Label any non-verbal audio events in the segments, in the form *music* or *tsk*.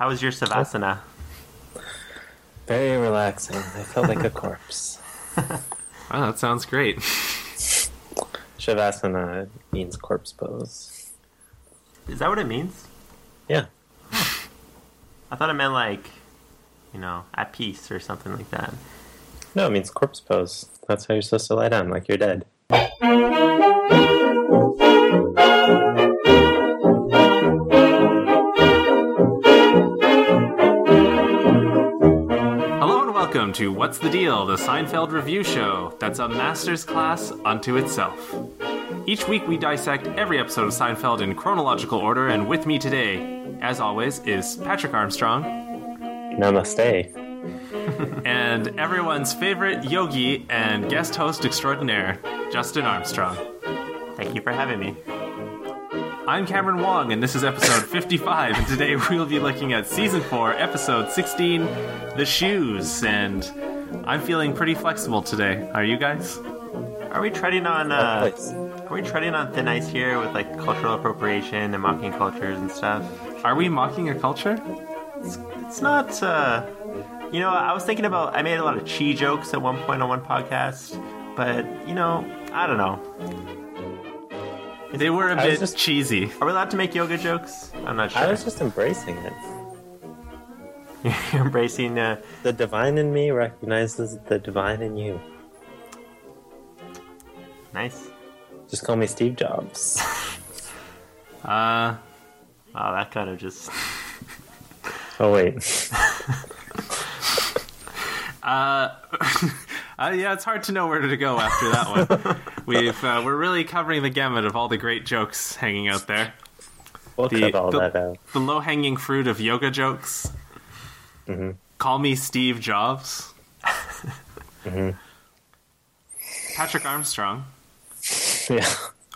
How was your savasana? Very relaxing. I felt like a corpse. *laughs* Oh, that sounds great. Shavasana means corpse pose. Is that what it means? Yeah. I thought it meant like, you know, at peace or something like that. No, it means corpse pose. That's how you're supposed to lie down, like you're dead. Welcome to What's the Deal, the Seinfeld review show that's a master's class unto itself. Each week we dissect every episode of Seinfeld in chronological order, and with me today, as always, is Patrick Armstrong Namaste. *laughs* and everyone's favorite yogi and guest host extraordinaire, Justin Armstrong. Thank you for having me. I'm Cameron Wong, and this is episode 55, and today we'll be looking at season 4, episode 16, The Shoes, and I'm feeling pretty flexible today. Are you guys? Are we treading on uh, are we treading on thin ice here with like cultural appropriation and mocking cultures and stuff? Are we mocking a culture? It's not uh you know, I was thinking about I made a lot of chi jokes at one point on one podcast, but you know, I don't know. They were a I bit just- cheesy. Are we allowed to make yoga jokes? I'm not sure. I was just embracing it. *laughs* You're embracing uh The divine in me recognizes the divine in you. nice. Just call me Steve Jobs. *laughs* Uh, Wow, that kind of just Oh wait. *laughs* uh, uh, yeah, it's hard to know where to go after that one. *laughs* We've uh, we're really covering the gamut of all the great jokes hanging out there. We'll The- all the- that out. The low hanging fruit of yoga jokes. Mhm. Call me Steve Jobs. *laughs* Mhm. Patrick Armstrong, Yeah.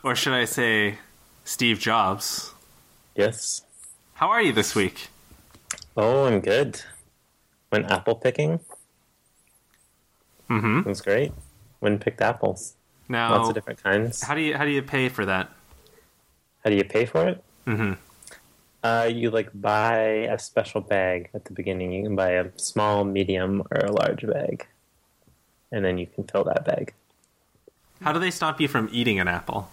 or should I say, Steve Jobs? Yes. How are you this week? Oh, I'm good. Went apple picking. Mm-hmm. It was great. Went picked apples. Now, Lots of different kinds. how do you how do you pay for that? How do you pay for it? Mm-hmm. Uh, you like buy a special bag at the beginning. You can buy a small, medium, or a large bag, and then you can fill that bag. How do they stop you from eating an apple?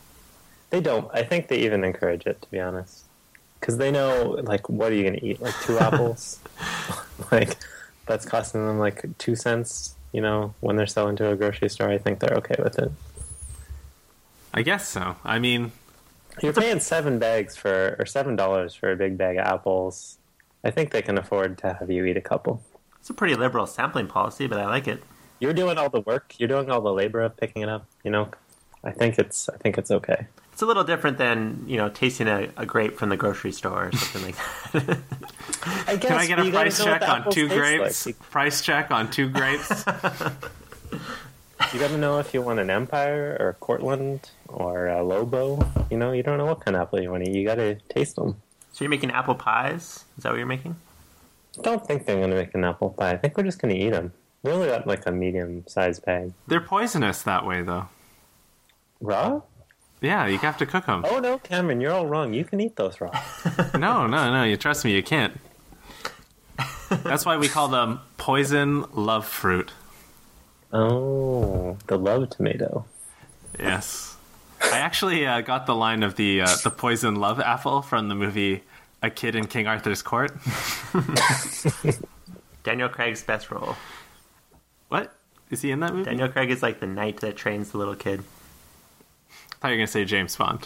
They don't. I think they even encourage it, to be honest, because they know like what are you going to eat? Like two *laughs* apples, *laughs* like that's costing them like two cents. You know, when they're selling to a grocery store, I think they're okay with it. I guess so. I mean, You're paying seven bags for or seven dollars for a big bag of apples. I think they can afford to have you eat a couple. it's a pretty liberal sampling policy, but I like it. You're doing all the work. You're doing all the labor of picking it up. You know, I think it's I think it's okay. It's a little different than, you know, tasting a, a grape from the grocery store or something like that. I guess *laughs* can I get a price check on two grapes? Like. Price check on two grapes? *laughs* You got to know if you want an Empire or a Cortland or a Lobo. You know, you don't know what kind of apple you want to eat. You got to taste them. so you're making apple pies? Is that what you're making? I Don't think they're going to make an apple pie. I think we're just going to eat them. We only got like a medium-sized bag. They're poisonous that way, though. Raw? Yeah, you have to cook them. Oh no, Cameron, you're all wrong. You can eat those raw. *laughs* No, no, no. You trust me, you can't. That's why we call them poison love fruit. Oh, the love tomato. Yes. I actually uh, got the line of the uh, the poison love apple from the movie A Kid in King Arthur's Court. *laughs* Daniel Craig's best role. What? Is he in that movie? Daniel Craig is like the knight that trains the little kid. I thought you were going to say James Bond.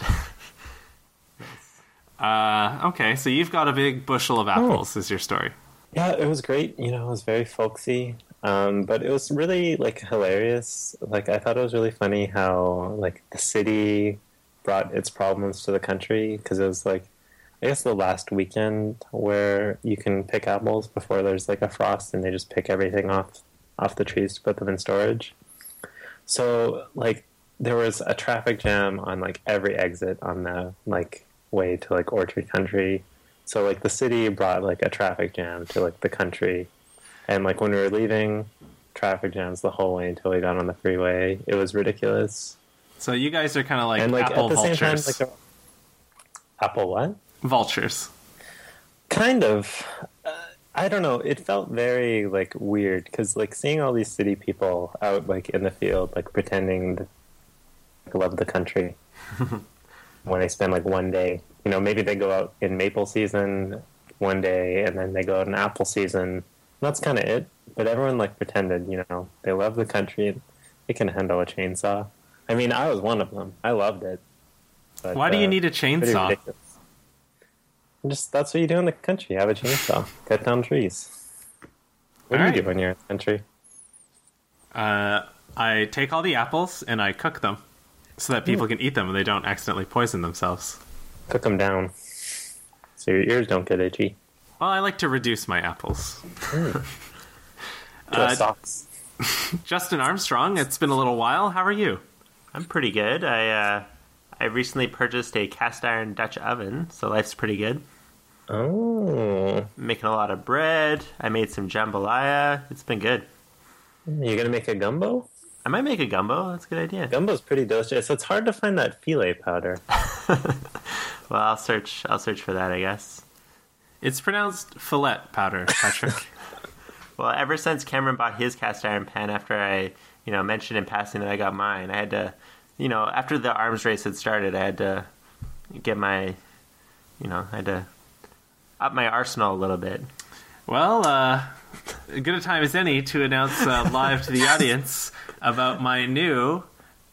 *laughs* uh, okay, so you've got a big bushel of apples, is your story. Yeah, it was great. You know, it was very folksy, um, but it was really like hilarious. Like I thought it was really funny how like the city brought its problems to the country because it was like I guess the last weekend where you can pick apples before there's like a frost and they just pick everything off off the trees to put them in storage. So like there was a traffic jam on like every exit on the like way to like Orchard Country. So like the city brought like a traffic jam to like the country, and like when we were leaving, traffic jams the whole way until we got on the freeway. It was ridiculous. So you guys are kind of like, and like apple at the vultures. same time, like a- apple what? vultures. Kind of. Uh, I don't know. It felt very like weird because like seeing all these city people out like in the field, like pretending like, love the country. *laughs* when they spend like one day, you know, maybe they go out in maple season one day, and then they go out in apple season. That's kind of it. But everyone like pretended, you know, they love the country. And they can handle a chainsaw. I mean, I was one of them. I loved it. But, Why do you uh, need a chainsaw? Just that's what you do in the country. You have a chainsaw, cut down trees. What do Alright. you do when you're in the country? Uh, I take all the apples and I cook them so that people can eat them and they don't accidentally poison themselves. Cook them down, so your ears don't get itchy. Well, I like to reduce my apples. *laughs* *laughs* Get Uh, socks. *laughs* Justin Armstrong, it's been a little while. How are you? I'm pretty good. I uh, I recently purchased a cast iron Dutch oven, so life's pretty good. Oh, making a lot of bread. I made some jambalaya. It's been good. you're gonna make a gumbo? I might make a gumbo. That's a good idea. Gumbo's pretty delicious. It's hard to find that filet powder. *laughs* Well, I'll search. I'll search for that. I guess. It's pronounced fillet powder, Patrick. *laughs* Well, ever since Cameron bought his cast iron pan after I, you know, mentioned in passing that I got mine, I had to, you know, after the arms race had started, I had to get my, you know, I had to up my arsenal a little bit. well, uh, *laughs* good a time as any to announce uh, live to the audience about my new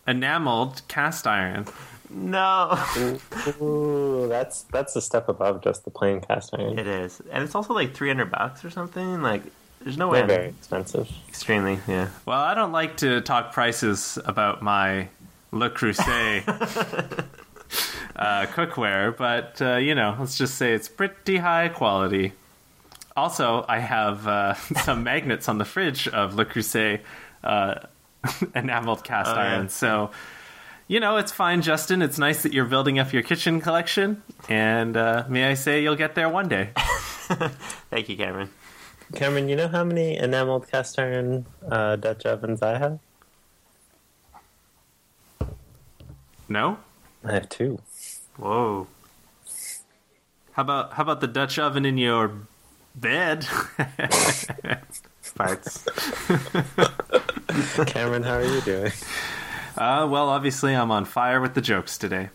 enameled cast iron. No, Ooh, that's that's a step above just the plain cast iron. it is, and it's also like three hundred bucks or something. Like, there's no way. They're I'm- very expensive. Extremely, yeah. Well, I don't like to talk prices about my Le Creuset *laughs* uh, cookware, but uh, you know, let's just say it's pretty high quality. Also, I have uh, *laughs* some magnets on the fridge of Le Creuset uh, *laughs* enameled cast Oh, yeah. iron, so you know it's fine, Justin. It's nice that you're building up your kitchen collection, and uh, may I say you'll get there one day. *laughs* Thank you, Cameron. Cameron, you know how many enameled cast iron uh, Dutch ovens I have? No? I have two. Whoa. How about how about the Dutch oven in your bed? *laughs* Farts. *laughs* Cameron, how are you doing? Uh, well, obviously, I'm on fire with the jokes today.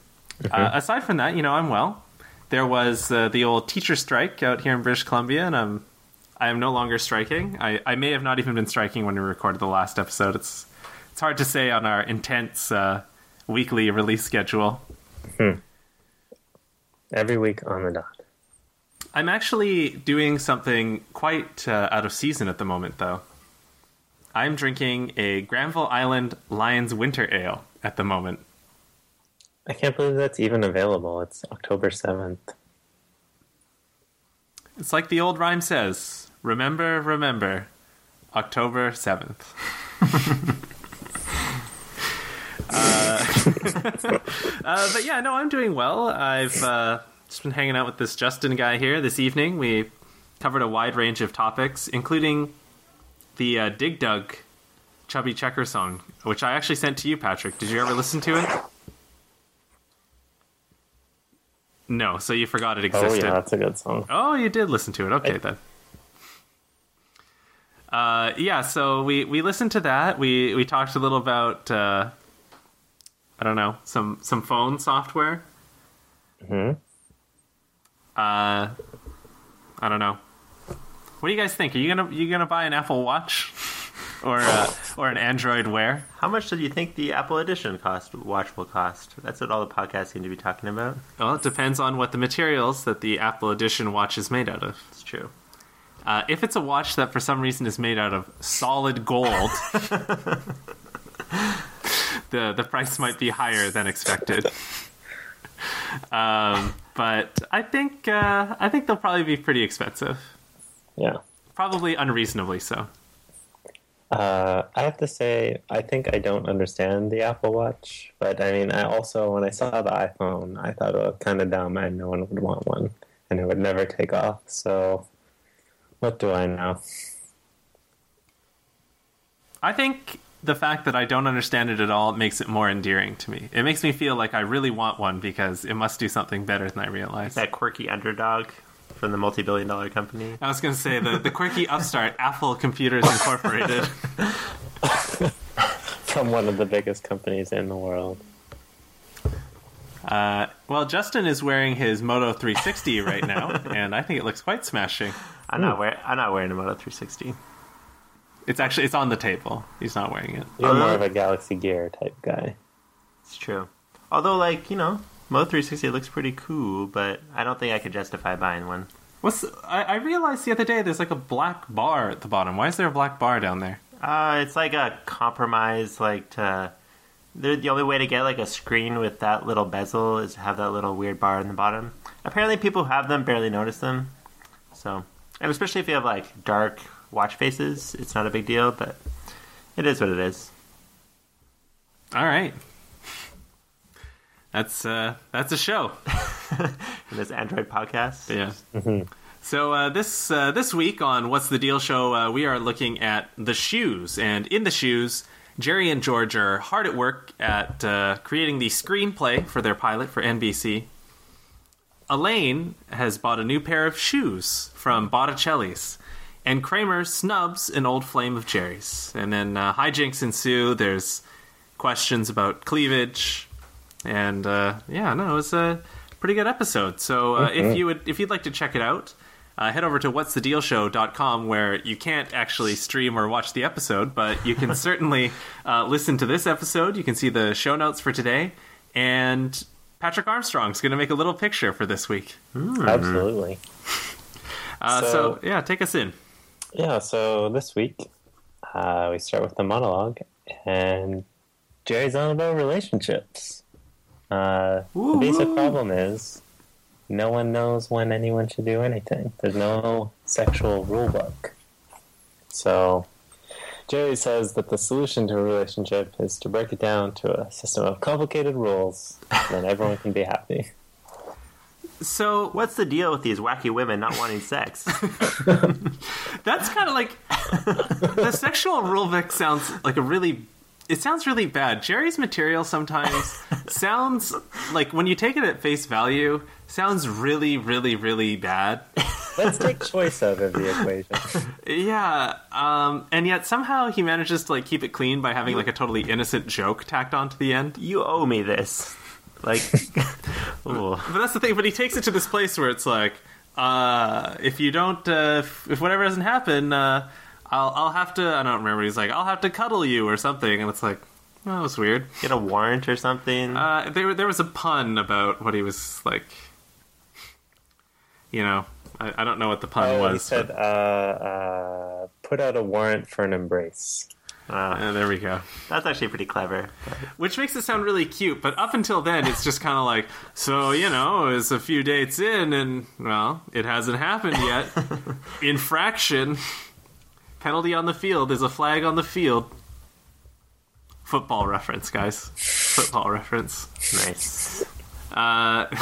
Uh, aside from that, you know, I'm well. There was uh, the old teacher strike out here in British Columbia, and I'm I am no longer striking. I, I may have not even been striking when we recorded the last episode. It's it's hard to say on our intense uh, weekly release schedule. Every week on the dot. I'm actually doing something quite uh, out of season at the moment, though. I'm drinking a Granville Island Lions Winter Ale at the moment. I can't believe that's even available. It's October 7th. It's like the old rhyme says Remember, remember, October 7th. *laughs* uh, *laughs* uh, but yeah, no, I'm doing well. I've uh, just been hanging out with this Justin guy here this evening. We covered a wide range of topics, including the uh, Dig Dug Chubby Checker song, which I actually sent to you, Patrick. Did you ever listen to it? No, so you forgot it existed. Oh, yeah, that's a good song. Oh, you did listen to it. Okay, I- then. Uh, yeah, so we, we listened to that. We we talked a little about uh, I don't know some some phone software. hmm Uh, I don't know. What do you guys think? Are you gonna you gonna buy an Apple Watch *laughs* or uh, or an Android Wear? How much do you think the Apple Edition cost? Watch will cost. That's what all the podcasts seem to be talking about. Well, it depends on what the materials that the Apple Edition watch is made out of. It's true. Uh, if it's a watch that for some reason is made out of solid gold, *laughs* the the price might be higher than expected. *laughs* Um, but I think uh, I think they'll probably be pretty expensive, Yeah. probably unreasonably so. Uh, I have to say, I think I don't understand the Apple Watch, but I mean, I also, when I saw the iPhone, I thought it was kind of dumb and no one would want one, and it would never take off. So, what do I know? I think the fact that I don't understand it at all makes it more endearing to me. It makes me feel like I really want one because it must do something better than I realize. That quirky underdog. From the multi-billion-dollar company. I was going to say the, the quirky upstart, *laughs* Apple Computers Incorporated. *laughs* From one of the biggest companies in the world. Uh, well, Justin is wearing his Moto 360 right now, *laughs* and I think it looks quite smashing. I'm not wearing. I'm not wearing a Moto 360. It's actually it's on the table. He's not wearing it. You're more of a Galaxy Gear type guy. It's true. Although, like you know, Moto 360 looks pretty cool, but I don't think I could justify buying one. What's I, I realized the other day there's like a black bar at the bottom. Why is there a black bar down there? Uh, it's like a compromise. Like to, the the only way to get like a screen with that little bezel is to have that little weird bar in the bottom. Apparently, people who have them barely notice them. So, and especially if you have like dark watch faces, it's not a big deal. But it is what it is. All right. That's uh that's a show. In *laughs* this Android podcast, Yeah. So uh, this uh, this week on What's the Deal show, uh, we are looking at the shoes, and in the shoes, Jerry and George are hard at work at uh, creating the screenplay for their pilot for NBC. Elaine has bought a new pair of shoes from Botticelli's, and Kramer snubs an old flame of Jerry's. And then uh, hijinks ensue. There's questions about cleavage, and uh, yeah, no, it was a pretty good episode. So uh, if you would, if you'd like to check it out, uh, head over to what'sthedealshow.com where you can't actually stream or watch the episode, but you can *laughs* certainly uh, listen to this episode. You can see the show notes for today, and Patrick Armstrong's going to make a little picture for this week. Absolutely. *laughs* Uh, so, So- yeah, take us in. Yeah, so this week uh, we start with the monologue, and Jerry's on about relationships. Uh, the basic problem is no one knows when anyone should do anything. There's no sexual rule book. So Jerry says that the solution to a relationship is to break it down to a system of complicated rules, and then everyone can be happy. So what's the deal with these wacky women not wanting sex? *laughs* that's kind of like the sexual rule book sounds like a really it sounds really bad jerry's material sometimes *laughs* sounds like when you take it at face value sounds really really really bad Let's take choice out of the equation. *laughs* yeah um, and yet somehow he manages to like keep it clean by having like a totally innocent joke tacked on to the end you owe me this. Like, *laughs* ooh. but that's the thing but he takes it to this place where it's like uh, if you don't uh, if, if whatever doesn't happen uh, I'll, I'll have to i don't remember he's like i'll have to cuddle you or something and it's like well, that was weird get a warrant or something. Uh, there, there was a pun about what he was like. You know, I, I don't know what the pun Oh, was. he said, uh, uh, put out a warrant for an embrace. but, uh, there we go. That's actually pretty clever. Which makes it sound really cute, but up until then, it's just kind of like, so you know, it's a few dates in, and well, it hasn't happened yet. *laughs* Infraction, penalty on the field. is a flag on the field. Football reference, guys. Football reference. Nice. Uh, *laughs*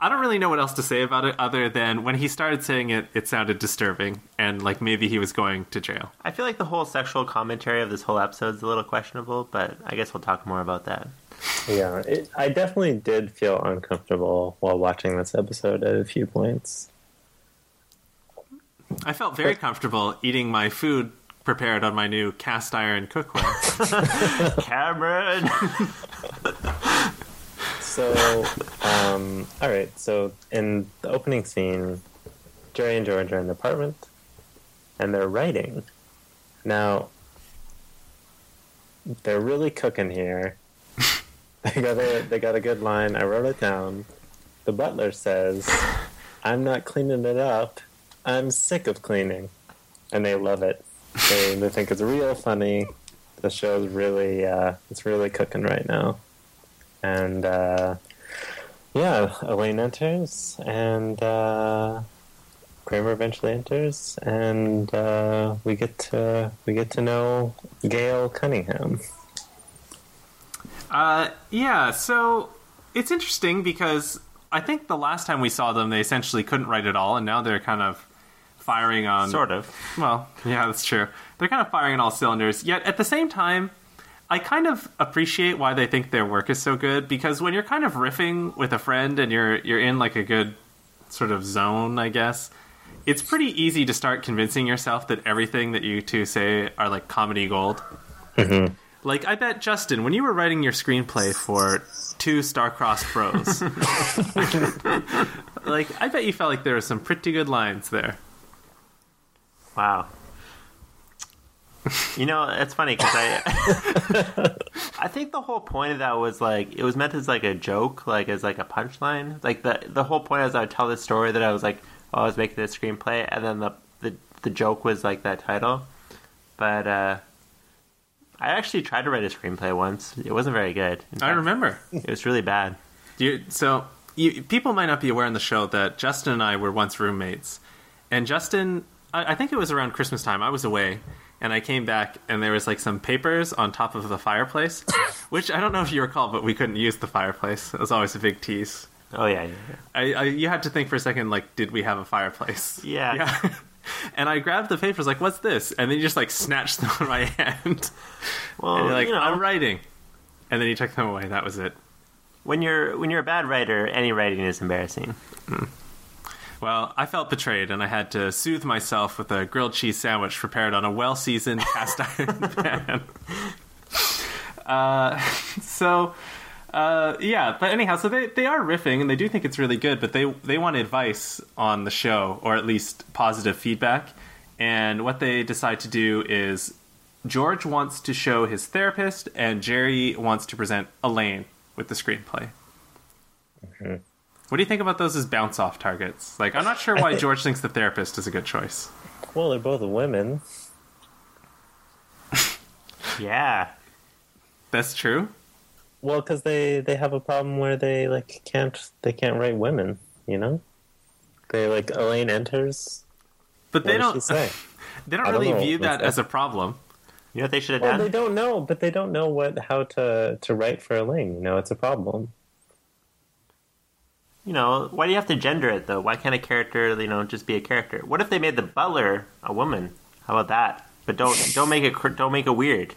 I don't really know what else to say about it other than when he started saying it, it sounded disturbing and like maybe he was going to jail. I feel like the whole sexual commentary of this whole episode is a little questionable, but I guess we'll talk more about that. Yeah, it, I definitely did feel uncomfortable while watching this episode at a few points. I felt very comfortable eating my food prepared on my new cast iron cookware. *laughs* Cameron! *laughs* So, um, all right. So, in the opening scene, Jerry and George are in the apartment, and they're writing. Now, they're really cooking here. *laughs* they got a they got a good line. I wrote it down. The butler says, "I'm not cleaning it up. I'm sick of cleaning," and they love it. They they think it's real funny. The show's really uh, it's really cooking right now. And uh, yeah, Elaine enters, and uh, Kramer eventually enters, and uh, we get to we get to know Gail Cunningham. uh, yeah, so it's interesting because I think the last time we saw them, they essentially couldn't write at all, and now they're kind of firing on. sort of. Well, yeah, that's true. They're kind of firing on all cylinders. Yet at the same time, I kind of appreciate why they think their work is so good because when you're kind of riffing with a friend and you're you're in like a good sort of zone, I guess, it's pretty easy to start convincing yourself that everything that you two say are like comedy gold. Mm-hmm. Like, I bet Justin, when you were writing your screenplay for two Star-Crossed Bros, *laughs* *laughs* like I bet you felt like there were some pretty good lines there. Wow. You know, it's funny because I, *laughs* I think the whole point of that was like it was meant as like a joke, like as like a punchline. Like the the whole point is I would tell this story that I was like, oh, I was making this screenplay, and then the the the joke was like that title. But uh, I actually tried to write a screenplay once. It wasn't very good. In I remember. it was really bad. You, so you, people might not be aware in the show that Justin and I were once roommates, and Justin, I, I think it was around Christmas time. I was away, and I came back, and there was like some papers on top of the fireplace, *laughs* which I don't know if you recall, but we couldn't use the fireplace. It was always a big tease. Oh yeah, yeah. I, I you had to think for a second, like, did we have a fireplace? *laughs* Yeah. yeah. and I grabbed the papers, like, what's this? And then you just like snatched them from my hand, Well, and you're like, you know, I'm writing, and then you took them away. That was it. when you're when you're a bad writer, any writing is embarrassing. Mm. Well, I felt betrayed, and I had to soothe myself with a grilled cheese sandwich prepared on a well-seasoned *laughs* cast iron pan. Uh, so, uh, yeah. But anyhow, so they, they are riffing, and they do think it's really good, but they they want advice on the show, or at least positive feedback. And what they decide to do is George wants to show his therapist, and Jerry wants to present Elaine with the screenplay. What do you think about those as bounce off targets? Like, I'm not sure why *laughs* George thinks the therapist is a good choice. Well, they're both women. *laughs* Yeah, That's true. Well, because they they have a problem where they like can't they can't write women. You know, they like Elaine enters. But they don't. say? *laughs* They don't I don't really view that What's as a problem. you know what they should have Well, done. they don't know, but they don't know what how to to write for Elaine. You know, it's a problem. You know, why do you have to gender it though? Why can't a character, you know, just be a character? What if they made the butler a woman? How about that? But don't don't make it don't make it weird.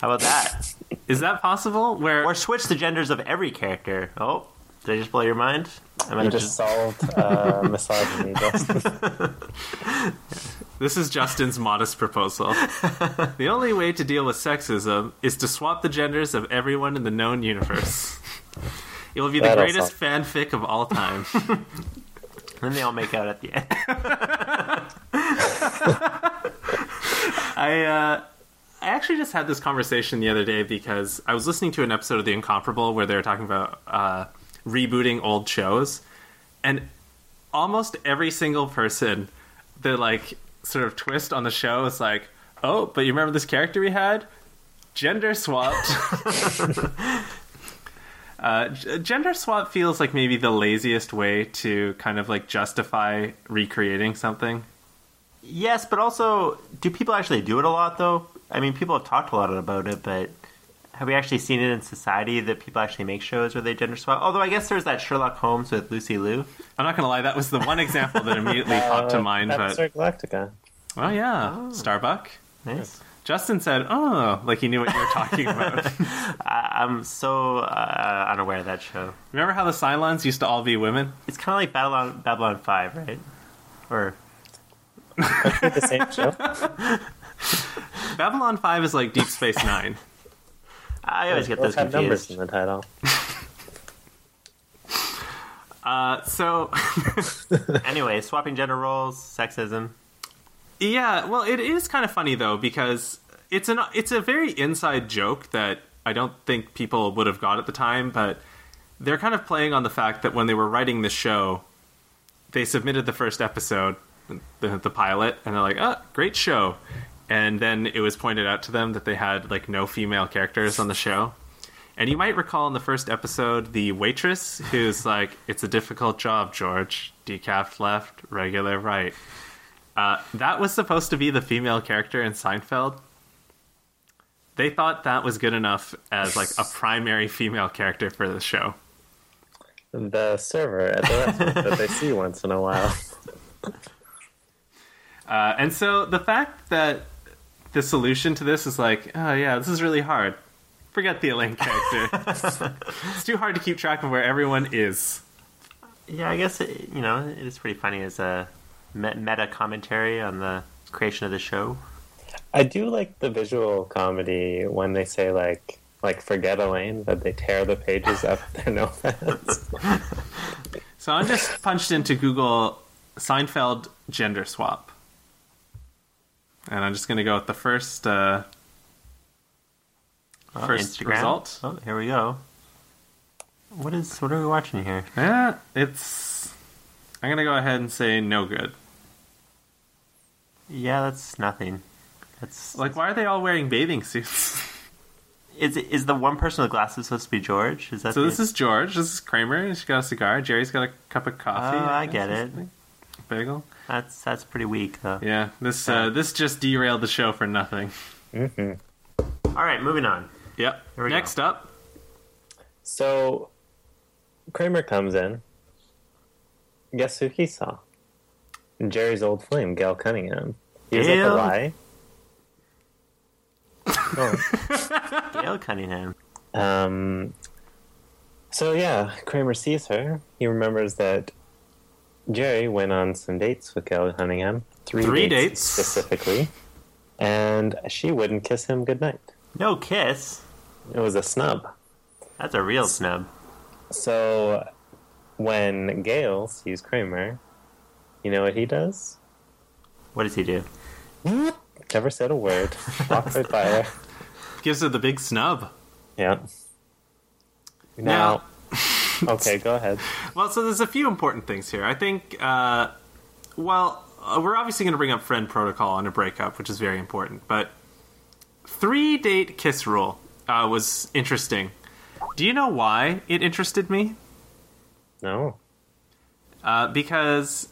How about that? Is that possible? Where Or switch the genders of every character. Oh, did I just blow your mind? I might You have just solved uh, *laughs* misogyny. This is Justin's modest proposal. the only way to deal with sexism is to swap the genders of everyone in the known universe. It will be the greatest fanfic of all time. *laughs* then they all make out at the end. *laughs* I uh, I actually just had this conversation the other day because I was listening to an episode of The Incomparable where they were talking about uh, rebooting old shows, and almost every single person, the like sort of twist on the show is like, oh, but you remember this character we had, gender swapped. *laughs* Uh, gender swap feels like maybe the laziest way to kind of like justify recreating something. yes, but also, do people actually do it a lot though? I mean, people have talked a lot about it, but have we actually seen it in society that people actually make shows where they gender swap? Although I guess there's that Sherlock Holmes with Lucy Liu. I'm not gonna lie, that was the one example that immediately *laughs* popped to Uh, mind. But Battlestar Galactica. oh yeah, Starbuck. Nice. Justin said, "Oh, like he knew what you were talking about." *laughs* I, I'm so uh, unaware of that show. Remember how the Cylons used to all be women? It's kind of like Babylon Babylon Five, right? Or the same show. *laughs* Babylon Five is like Deep Space Nine. I always get those Both have numbers confused. in the title. *laughs* Uh, so Anyway, swapping gender roles, sexism. Yeah, well, it is kind of funny though because it's an it's a very inside joke that I don't think people would have got at the time, but they're kind of playing on the fact that when they were writing the show, they submitted the first episode, the, the pilot, and they're like, "Oh, great show," and then it was pointed out to them that they had like no female characters on the show. And you might recall in the first episode the waitress who's like, "It's a difficult job, George. Decaf left, regular right." Uh, that was supposed to be the female character in Seinfeld. They thought that was good enough as like a primary female character for the show. The server at the restaurant that they see *laughs* once in a while. Uh, and so the fact that the solution to this is like, oh yeah, this is really hard. Forget the Elaine character. *laughs* it's too hard to keep track of where everyone is. Yeah, I guess it, you know it is pretty funny as a me- meta commentary on the creation of the show. I do like the visual comedy when they say like like forget Elaine that they tear the pages up with their notepads. So I just punched into Google Seinfeld gender swap. And I'm just going to go with the first uh, Oh, First Instagram. result. Oh, here we go. What is? What are we watching here? Yeah, it's. I'm gonna go ahead and say no good. Yeah, that's nothing. That's Like, why are they all wearing bathing suits? *laughs* is is the one person with glasses supposed to be George? Is that so the- this is George. This is Kramer. He's got a cigar. Jerry's got a cup of coffee. Oh, I guess, get it. Bagel. that's that's pretty weak though. Yeah. This uh, this just derailed the show for nothing. hmm All right, moving on. Yep. Here we go. Next up. So Kramer comes in. Guess who he saw? Jerry's old flame, Gail Cunningham. He was at the Gail? Y. Oh. Gail Cunningham. Um, so yeah, Kramer sees her. He remembers that Jerry went on some dates with Gail Cunningham. Three, Three dates. specifically, and she wouldn't kiss him goodnight. No kiss. It was a snub. That's a real snub. So when Gail sees Kramer, you know what he does? What does he do? Never said a word. Walked right by her. Gives her the big snub. Yeah. Now- Now, okay, go ahead. *laughs* Well, so there's a few important things here. I think, uh, well, uh, we're obviously going to bring up friend protocol on a breakup, which is very important. But three date kiss rule uh, was interesting. Do you know why it interested me? No. Uh, because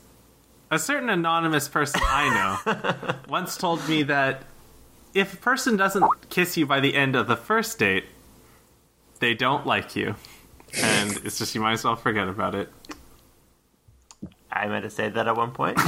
a certain anonymous person I know *laughs* once told me that if a person doesn't kiss you by the end of the first date, they don't like you. And it's just, you might as well forget about it. I meant to say that at one point.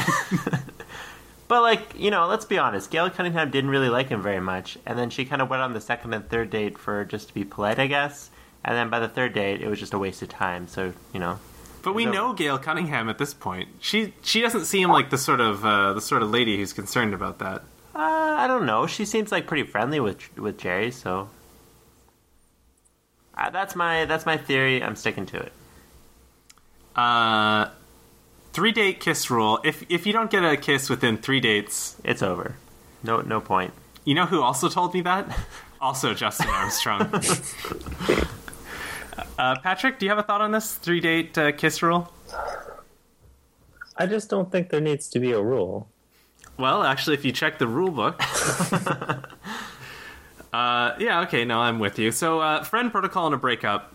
*laughs* but like, you know, let's be honest. Gail Cunningham didn't really like him very much, and then she kind of went on the second and third date for just to be polite, I guess. And then by the third date, it was just a waste of time. So you know, But we know Gail Cunningham at this point. She she doesn't seem like the sort of uh, the sort of lady who's concerned about that. uh, I don't know. She seems like pretty friendly with with Jerry, so uh, that's my that's my theory. I'm sticking to it. Uh, three date kiss rule. If if you don't get a kiss within three dates, It's over. No no point. you know who also told me that? *laughs* Also Justin Armstrong. *laughs* uh, Patrick, do you have a thought on this three date uh, kiss rule? I just don't think there needs to be a rule. Well, actually, if you check the rule book. *laughs* uh, yeah, okay, no, I'm with you. So, uh, friend protocol in a breakup,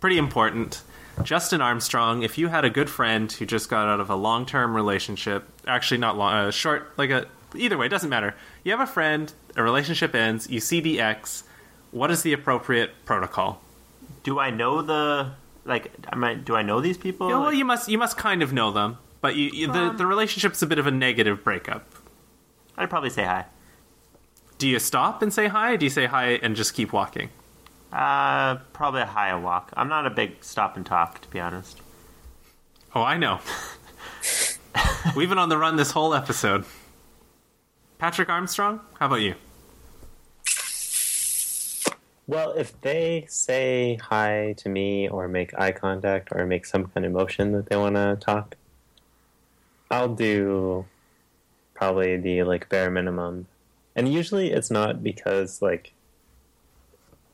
pretty important. Justin Armstrong, if you had a good friend who just got out of a long term relationship, actually, not long, uh, short, like a. Either way, it doesn't matter. You have a friend, a relationship ends, you see the ex. What is the appropriate protocol? Do I know the like? Am I, do I know these people? Yeah, well, Like- you must you must kind of know them, but you, you the the relationship's a bit of a negative breakup. I'd probably say hi. Do you stop and say hi? Or do you say hi and just keep walking? Uh, probably a high walk. I'm not a big stop and talk, to be honest. Oh, I know. *laughs* We've been on the run this whole episode. Patrick Armstrong, how about you? Well, if they say hi to me or make eye contact or make some kind of motion that they want to talk, I'll do probably the like bare minimum. And usually it's not because like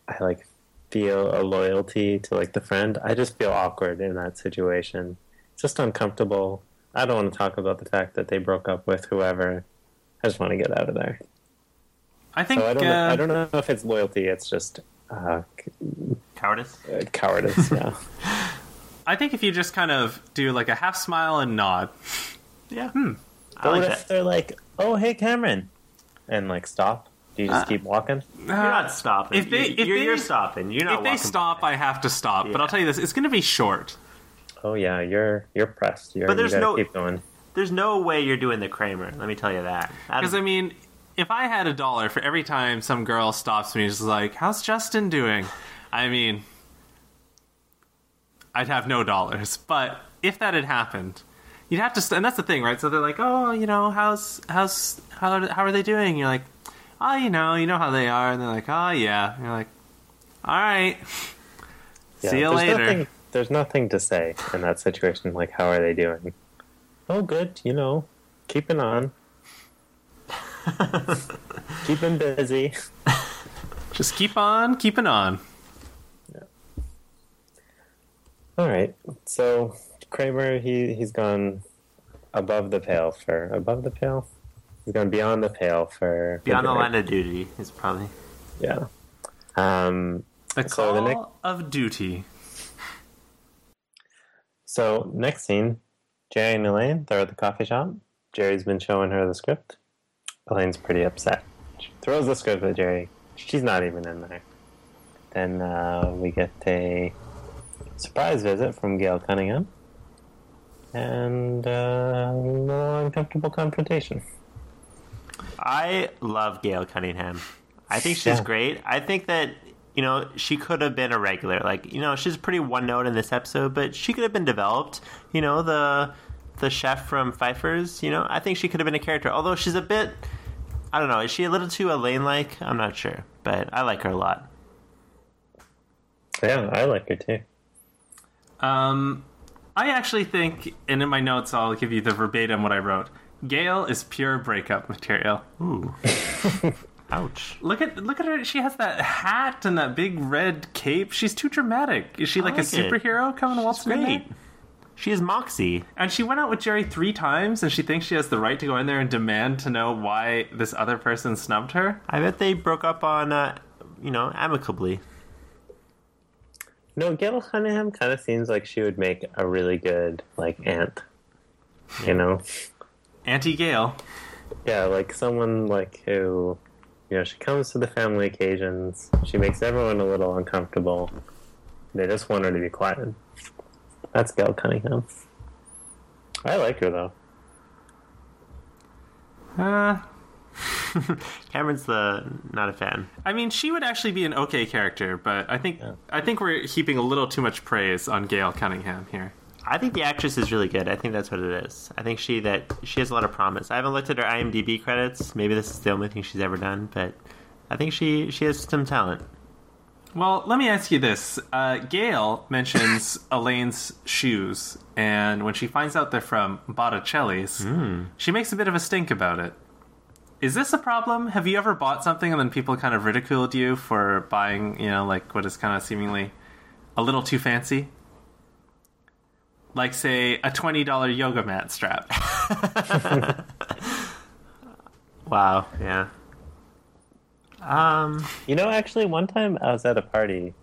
I like feel a loyalty to like the friend. I just feel awkward in that situation. It's just uncomfortable. I don't want to talk about the fact that they broke up with whoever. I just want to get out of there. I think So I don't. uh, know, I don't know if it's loyalty. It's just uh, Cowardice. uh, cowardice. *laughs* Yeah. I think if you just kind of do like a half smile and nod. Yeah. Hmm. I But like what that. if they're like, "Oh, hey, Cameron," and like stop? Do you just Uh, keep walking? You're not stopping. if they- You- if you're, they- you're stopping. You're not. if they stop, by. I have to stop. But I'll tell you this: it's going to be short. Oh yeah, you're you're pressed. You're, But there's you no- keep going. there's no way you're doing the Kramer. Let me tell you that. That Because is- I mean, if I had a dollar for every time some girl stops me, and is like, "How's Justin doing?" I mean, I'd have no dollars. But if that had happened, you'd have to. St- and that's the thing, right? So they're like, oh, you know, how's how's how are, how are they doing? And you're like, oh, you know, you know how they are. And they're like, oh yeah. And you're like, all right. Yeah, See you there's later. Nothing, there's nothing to say in that situation. Like, how are they doing? Oh, good. You know, keeping on, *laughs* keeping busy. Just keep on keeping on. Yeah. All right. So Kramer, he he's gone above the pale for above the pale. He's gone beyond the pale for Beyond the line of duty is probably. Yeah. Um. The So call the next- of duty. So next scene, Jerry and Elaine they're at the coffee shop. Jerry's been showing her the script. Elaine's pretty upset. She throws the script at Jerry. She's not even in there. Then uh, we get a surprise visit from Gail Cunningham, and uh, a little uncomfortable confrontation. I love Gail Cunningham. I think she's Yeah. great. I think that you know she could have been a regular. Like you know she's pretty one note in this episode, but she could have been developed. You know the the chef from Pfeiffer's. You know I think she could have been a character. Although she's a bit, I don't know. Is she a little too Elaine like? I'm not sure, but I like her a lot. Yeah, I like her too. Um, I actually think, and in my notes, I'll give you the verbatim what I wrote. Gail is pure breakup material. Ooh, *laughs* ouch. Look at look at her. She has that hat and that big red cape. She's too dramatic. Is she like, like a it. superhero coming She's waltzing in there? great. She is Moxie. And she went out with Jerry three times, and she thinks she has the right to go in there and demand to know why this other person snubbed her. I bet they broke up on, uh, you know, amicably. No, Gail Cunningham kind of seems like she would make a really good like aunt. You know. Auntie Gail. Yeah, like someone like who, you know, she comes to the family occasions. She makes everyone a little uncomfortable. They just want her to be quiet. That's Gail Cunningham. I like her though. Uh, *laughs* Cameron's the not a fan. I mean, she would actually be an okay character, but I think I think we're heaping a little too much praise on Gail Cunningham here. I think the actress is really good. I think that's what it is. I think she that she has a lot of promise. I haven't looked at her IMDb credits. Maybe this is the only thing she's ever done, but I think she she has some talent. Well, let me ask you this. Uh, Gail mentions *laughs* Elaine's shoes, and when she finds out they're from Botticelli's, she makes a bit of a stink about it. Is this a problem? Have you ever bought something and then people kind of ridiculed you for buying, you know, like what is kind of seemingly a little too fancy? Like, say, a $20 yoga mat strap. *laughs* Wow. Yeah. Um. You know, actually, one time I was at a party,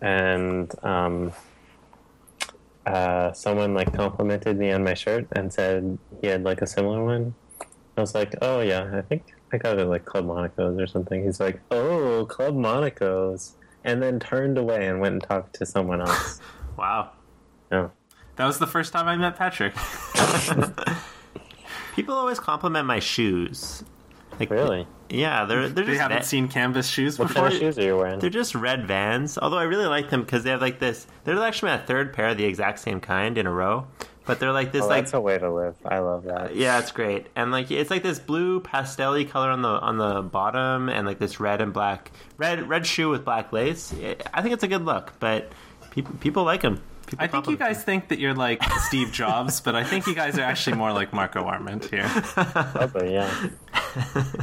and um, uh, someone like complimented me on my shirt and said he had like a similar one. I was like, oh yeah, I think I got it like Club Monaco's or something. He's like, oh, Club Monaco's, and then turned away and went and talked to someone else. *laughs* Wow. No. That was the first time I met Patrick. *laughs* *laughs* People always compliment my shoes. Like Really? Yeah, they're they're They just haven't va- seen canvas shoes What before. kind of shoes are you wearing? They're just red Vans. Although I really like them because they have like this. They're actually my third pair of the exact same kind in a row. But they're like this Oh, like that's a way to live. I love that. Uh, yeah, it's great. And like it's like this blue pastel color on the on the bottom and like this red and black red red shoe with black lace. I think it's a good look, but people people like them. People I think you guys think that you're like Steve Jobs, but I think you guys are actually more like Marco Arment here. Probably, yeah.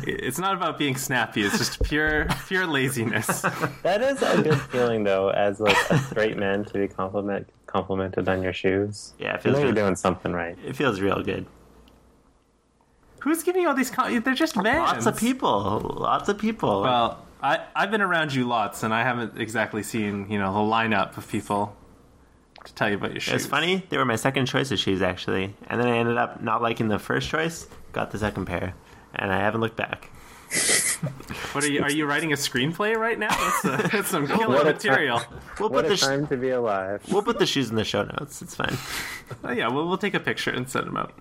It's not about being snappy; it's just pure, pure laziness. That is a good feeling, though, as like a straight man to be compliment complimented on your shoes. Yeah, it You feels know you're doing something right. it feels real good. Who's giving you all these? Com- they're just men. Lots of people, lots of people. Well, I I've been around you lots, and I haven't exactly seen you know the lineup of people to tell you about your shoes. It's funny. They were my second choice of shoes actually, and then I ended up not liking the first choice. Got the second pair, and I haven't looked back. *laughs* What are you? Are you writing a screenplay right now? That's, a, *laughs* that's some killer What a material. We'll What put a the sh- time to be alive. we'll put the shoes in the show notes. It's fine. *laughs* Oh, yeah, we'll we'll take a picture and send them out.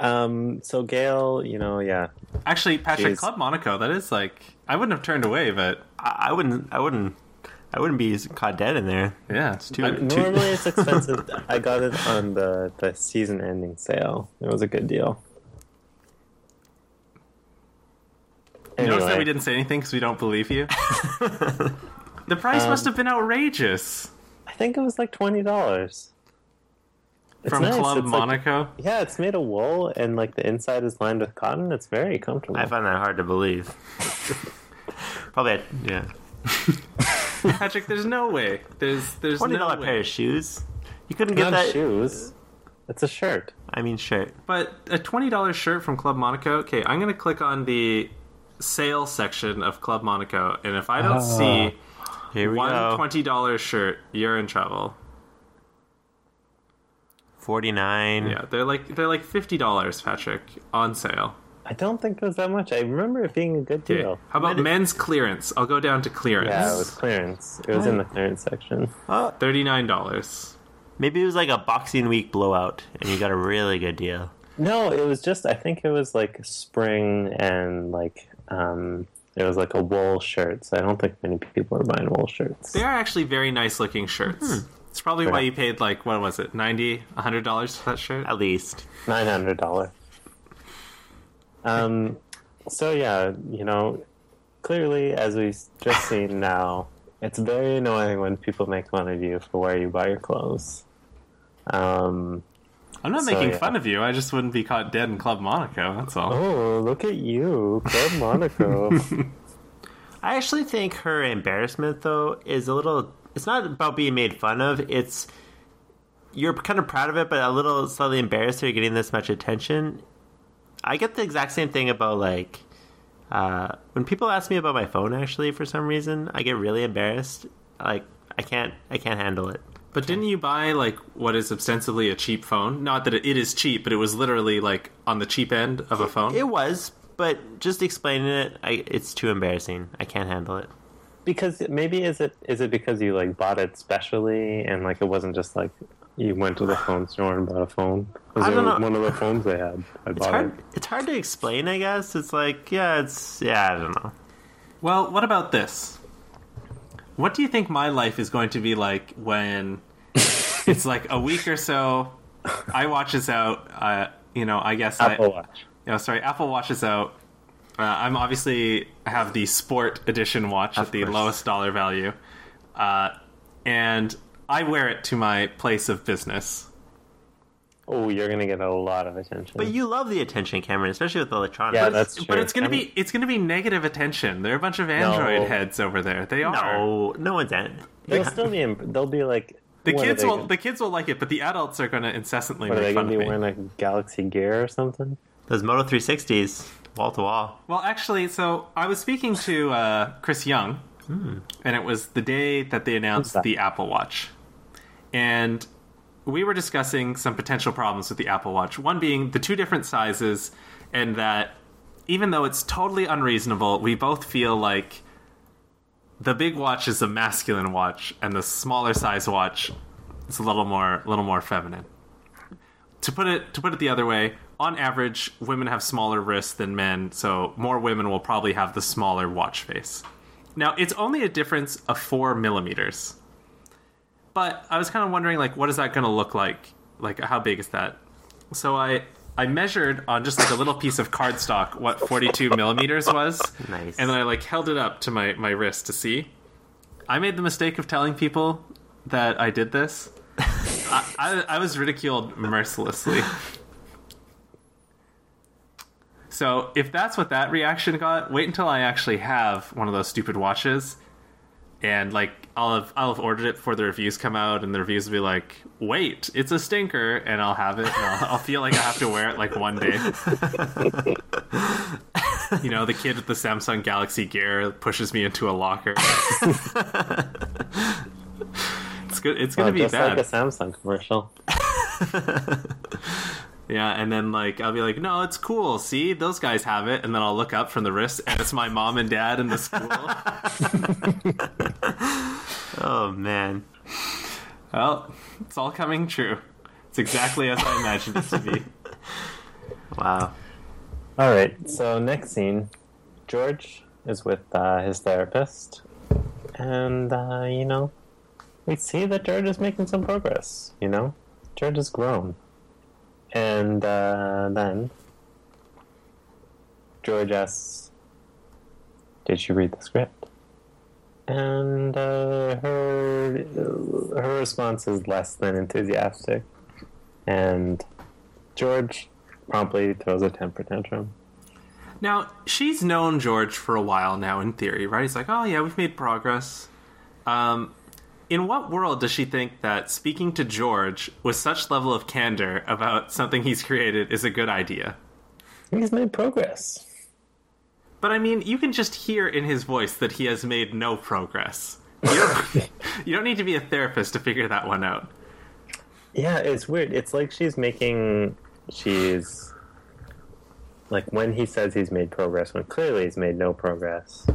Um, so Gail, you know, yeah, Actually, Patrick Jeez. Club Monaco. That is like I wouldn't have turned away, but I, I wouldn't. I wouldn't. I wouldn't be caught dead in there. Yeah, it's too- I- too- Normally it's *laughs* expensive. I got it on the, the season ending sale. It was a good deal. You notice that we didn't say anything because we don't believe you. *laughs* the price Um, must have been outrageous I think it was like twenty dollars. from Club Like, Monaco. yeah, it's made of wool and like the inside is lined with cotton. It's very comfortable. I find that hard to believe. *laughs* Probably, yeah. *laughs* Patrick, there's no way. There's there's Twenty no dollar way. pair of shoes. You couldn't get Not that. shoes. It's a shirt. I mean, shirt. But a twenty dollars shirt from Club Monaco. Okay, I'm gonna click on the sale section of Club Monaco, and if I don't Ah. see Here we one go. twenty dollars shirt, you're in trouble. Forty nine. Yeah, they're like they're like fifty dollars, Patrick, on sale. I don't think it was that much. I remember it being a good Okay. deal. How about Mid- men's clearance? I'll go down to clearance. Yeah, it was clearance. It was in the clearance section. Oh, thirty nine dollars. maybe it was like a Boxing Week blowout, and you got a really good deal. No, it was just. I think it was like spring and like um, it was like a wool shirt. So I don't think many people are buying wool shirts. They are actually very nice looking shirts. It's probably why you paid like what was it, ninety, hundred dollars for that shirt? At least. Nine hundred dollar. Um. So yeah, you know, clearly, as we've just seen now, it's very annoying when people make fun of you for where you buy your clothes. Um. I'm not So, making yeah. fun of you. I just wouldn't be caught dead in Club Monaco. That's all. Oh, look at you, Club *laughs* Monaco. I actually think her embarrassment, though, is a little. It's not about being made fun of. It's you're kind of proud of it, but a little slightly embarrassed that you're getting this much attention. I get the exact same thing about like uh, when people ask me about my phone. Actually, for some reason, I get really embarrassed. Like I can't, I can't handle it. But didn't you buy like what is ostensibly a cheap phone? Not that it it is cheap, but it was literally like on the cheap end of a phone. It was, but just explaining it, I, it's too embarrassing. I can't handle it. because maybe is it is it because you like bought it specially and like it wasn't just like you went to the phone store and bought a phone? Was I it don't know. one of the phones they had? I It's bought hard. it. It's hard to explain. I guess it's like yeah, it's yeah. I don't know. Well, what about this? What do you think my life is going to be like when *laughs* it's like a week or so? I watch this out. Uh, you know, I guess Apple I, Watch. you know, sorry, Apple Watch is out. Uh, I'm obviously have the Sport Edition watch Of at the course. lowest dollar value, uh, and I wear it to my place of business. Oh, you're gonna get a lot of attention. But you love the attention, Cameron, especially with electronics. Yeah, that's true. But it's gonna I mean- be it's gonna be negative attention. There are a bunch of Android No. heads over there. They are. no, no one's in. They'll still be. In, they'll be like The kids will gonna- the kids will like it, but the adults are going to incessantly What are make they gonna of be wearing a Galaxy Gear or something? Those Moto 360s, wall to wall. Well, actually, so I was speaking to uh, Chris Young, and it was the day that they announced that? the Apple Watch, and we were discussing some potential problems with the Apple Watch. One being the two different sizes, and that even though it's totally unreasonable, we both feel like the big watch is a masculine watch, and the smaller size watch is a little more, little more feminine. To put it to put it the other way, on average, women have smaller wrists than men, so more women will probably have the smaller watch face. Now, it's only a difference of four millimeters, but I was kind of wondering, like, what is that going to look like? Like, how big is that? So I I measured on just like a little piece of cardstock what 42 millimeters was, Nice. and then I like held it up to my my wrist to see. I made the mistake of telling people that I did this. *laughs* I, I, I was ridiculed mercilessly. So if that's what that reaction got, wait until I actually have one of those stupid watches, and like I'll have I'll have ordered it before the reviews come out, and the reviews will be like, "Wait, it's a stinker," and I'll have it. And I'll, I'll feel like I have to wear it like one day. you know, the kid with the Samsung Galaxy Gear pushes me into a locker. it's good. It's gonna Oh, be just bad. like a Samsung commercial. *laughs* Yeah, and then like I'll be like, no, it's cool. See, those guys have it, and then I'll look up from the wrist, and it's my mom and dad in the school. *laughs* Oh man. well, it's all coming true. It's exactly as I imagined it to be. Wow. All right. So next scene, George is with uh, his therapist, and uh, you know, we see that George is making some progress. You know, George has grown, and uh, then George asks, "Did she read the script?" And uh, her her response is less than enthusiastic, and George promptly throws a temper tantrum. Now, she's known George for a while now, in theory, right? He's like, oh, yeah, we've made progress. Um, in what world does she think that speaking to George with such level of candor about something he's created is a good idea? He's made progress. But I mean, you can just hear in his voice that he has made no progress. You don't, *laughs* *laughs* you don't need to be a therapist to figure that one out. Yeah, it's weird. It's like she's making. She's. Like when he says he's made progress, when clearly he's made no progress,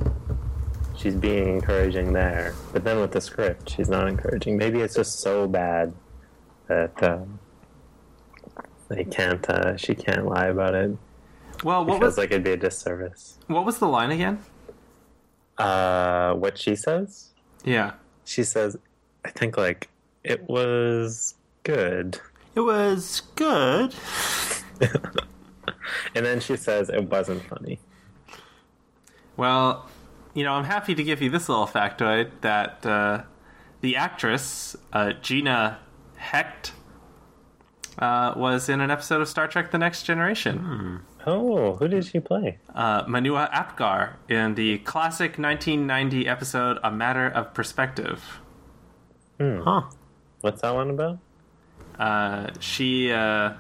she's being encouraging there. But then with the script, she's not encouraging. Maybe it's just so bad that um, they can't. Uh, she can't lie about it. Well, It what feels was like it'd be a disservice. what was the line again? Uh, what she says? Yeah. She says, I think like it was good, It was good. *laughs* and then she says it wasn't funny. Well, you know, I'm happy to give you this little factoid that uh, the actress uh, Gina Hecht uh, was in an episode of Star Trek: The Next Generation. Oh, who did she play? Uh, Manua Apgar in the classic 1990 episode "A Matter of Perspective." Huh. What's that one about? Uh, she uh,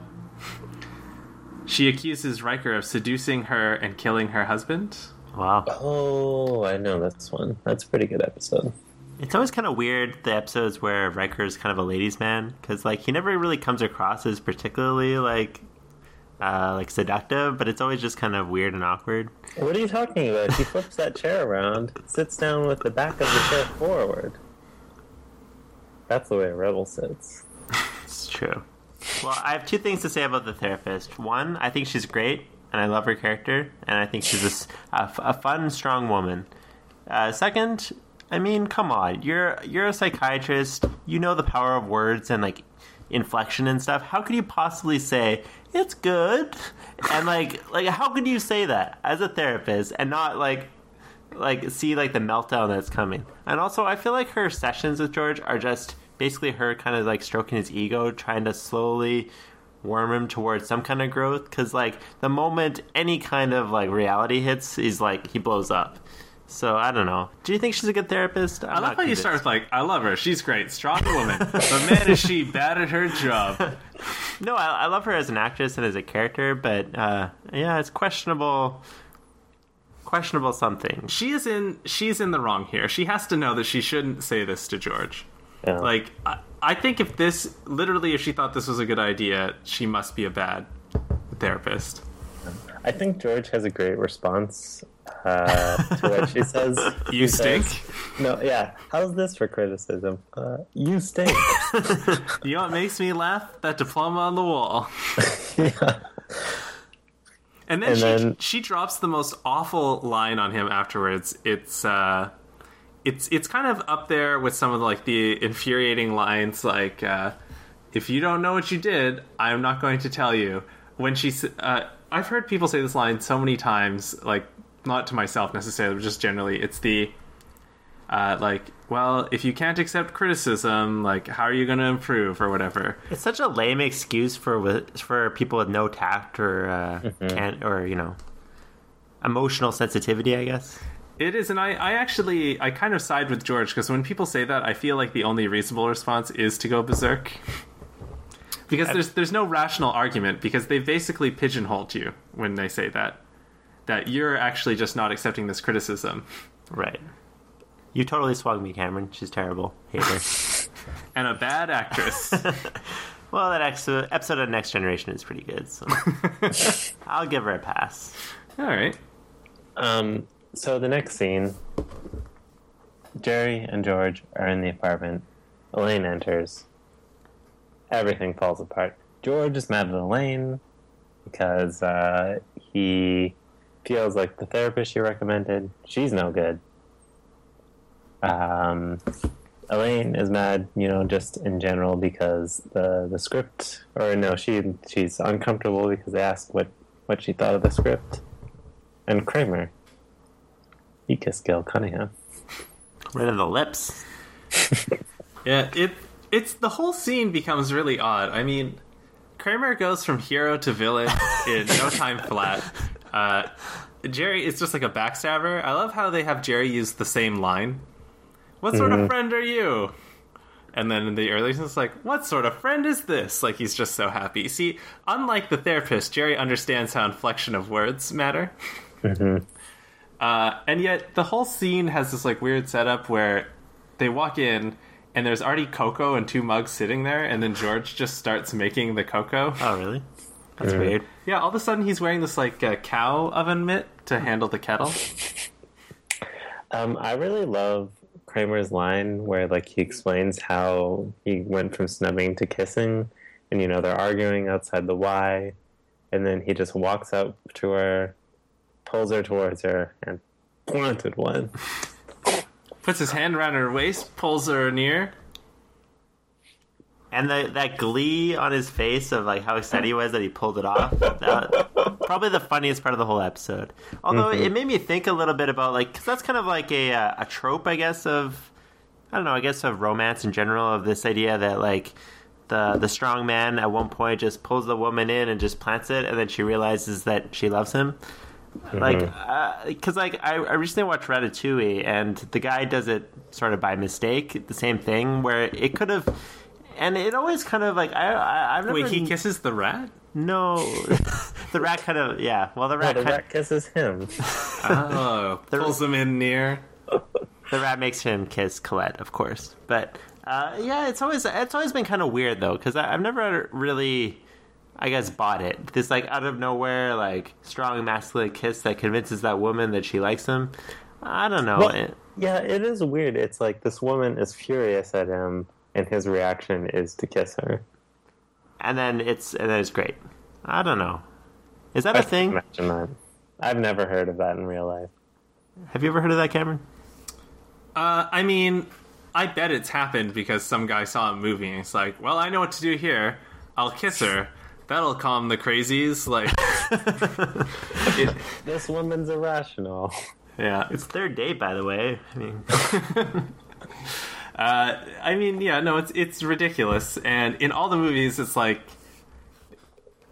she accuses Riker of seducing her and killing her husband. Wow. Oh, I know that's one. That's a pretty good episode. It's always kind of weird the episodes where Riker's kind of a ladies' man because like he never really comes across as particularly like uh, like seductive, but it's always just kind of weird and awkward. What are you talking about? He flips that chair around, sits down with the back of the chair forward. That's the way a rebel sits. *laughs* It's true. Well, I have two things to say about the therapist. One, I think she's great, and I love her character, and I think she's f- a fun, strong woman. Uh, second, I mean, come on, you're you're a psychiatrist. You know the power of words and like inflection and stuff. How could you possibly say it's good? And like like how could you say that as a therapist and not like like see like the meltdown that's coming. And also I feel like her sessions with George are just basically her kind of like stroking his ego, trying to slowly worm him towards some kind of growth cuz like the moment any kind of like reality hits, he's like he blows up. So I don't know. Do you think she's a good therapist? I'm I love how you start with like, "I love her. She's great, strong woman." but man, is she bad at her job. *laughs* No, I, I love her as an actress and as a character, but uh, yeah, it's questionable. Questionable something. She is in. She's in the wrong here. She has to know that she shouldn't say this to George. Yeah. Like, I, I think if this literally, if she thought this was a good idea, she must be a bad therapist. I think George has a great response uh, to what she says. *laughs* You He stink. says- no, yeah. How's this for criticism? Uh, you stink. *laughs* You know what makes me laugh? That diploma on the wall. yeah. *laughs* And then And she then- she drops the most awful line on him afterwards. It's uh it's it's kind of up there with some of like the infuriating lines like uh if you don't know what you did, I'm not going to tell you. When she uh I've heard people say this line so many times like not to myself necessarily, but just generally. It's the uh like well, if you can't accept criticism, like how are you going to improve or whatever. It's such a lame excuse for for people with no tact or uh, can't or you know emotional sensitivity. I guess. It is, and I, I actually, I kind of side with George because when people say that, I feel like the only reasonable response is to go berserk. because there's there's no rational argument because they basically pigeonholed you when they say that that you're actually just not accepting this criticism. Right. You totally swung me, Cameron. She's terrible. Hate her. *laughs* And a bad actress. *laughs* well, that ex- episode of Next Generation is pretty good, so *laughs* I'll give her a pass. All right. Um, so the next scene, Jerry and George are in the apartment. Elaine enters. Everything falls apart. George is mad at Elaine because uh, he feels like the therapist she recommended, she's no good. Um, Elaine is mad, you know, just in general because the the script, or no, she she's uncomfortable because they asked what what she thought of the script. And Kramer, he kissed Gail Cunningham. Rid of the lips. *laughs* Yeah, it it's the whole scene becomes really odd. I mean, Kramer goes from hero to villain *laughs* in no time flat. Uh, Jerry is just like a backstabber. I love how they have Jerry use the same line. What sort of friend are you? And then in the early scenes, it's like, what sort of friend is this? Like he's just so happy. See, unlike the therapist, Jerry understands how inflection of words matter. Uh, and yet the whole scene has this like weird setup where they walk in and there's already cocoa and two mugs sitting there, and then George just starts making the cocoa. *laughs* Oh, really? That's weird. Yeah, all of a sudden he's wearing this like uh, cow oven mitt to handle the kettle. *laughs* Um, I really love Kramer's line where like he explains how he went from snubbing to kissing, and you know they're arguing outside the Y, and then he just walks up to her, pulls her towards her, and planted one. Puts his hand around her waist, pulls her near. And the, that glee on his face of like how excited he was that he pulled it off. That, probably the funniest part of the whole episode. Although it made me think a little bit about like because that's kind of like a uh, a trope, I guess of I don't know, I guess of romance in general of this idea that like the the strong man at one point just pulls the woman in and just plants it, and then she realizes that she loves him. Like, because like I, I recently watched Ratatouille, and the guy does it sort of by mistake, the same thing where it could have, and it always kind of like I, I I've never Wait, he kisses the rat? no, *laughs* the rat kind of yeah. Well, the rat the kind rat kisses him. *laughs* Oh, pulls him in near. the rat makes him kiss Colette, of course. But uh, yeah, it's always it's always been kind of weird though because I've never really, I guess, bought it. This like out of nowhere like strong masculine kiss that convinces that woman that she likes him. I don't know. Well, It- yeah, it is weird. It's like this woman is furious at him, and his reaction is to kiss her. and then it's and then it's great. I don't know. Is that I a thing? Imagine that. I've never heard of that in real life. Have you ever heard of that, Cameron? Uh, I mean, I bet it's happened because some guy saw a movie and it's like, well, I know what to do here. I'll kiss her. That'll calm the crazies. Like, *laughs* it, This woman's irrational. yeah. It's third date, by the way. I mean, *laughs* *laughs* Uh, I mean, yeah, no, it's it's ridiculous. And in all the movies, it's like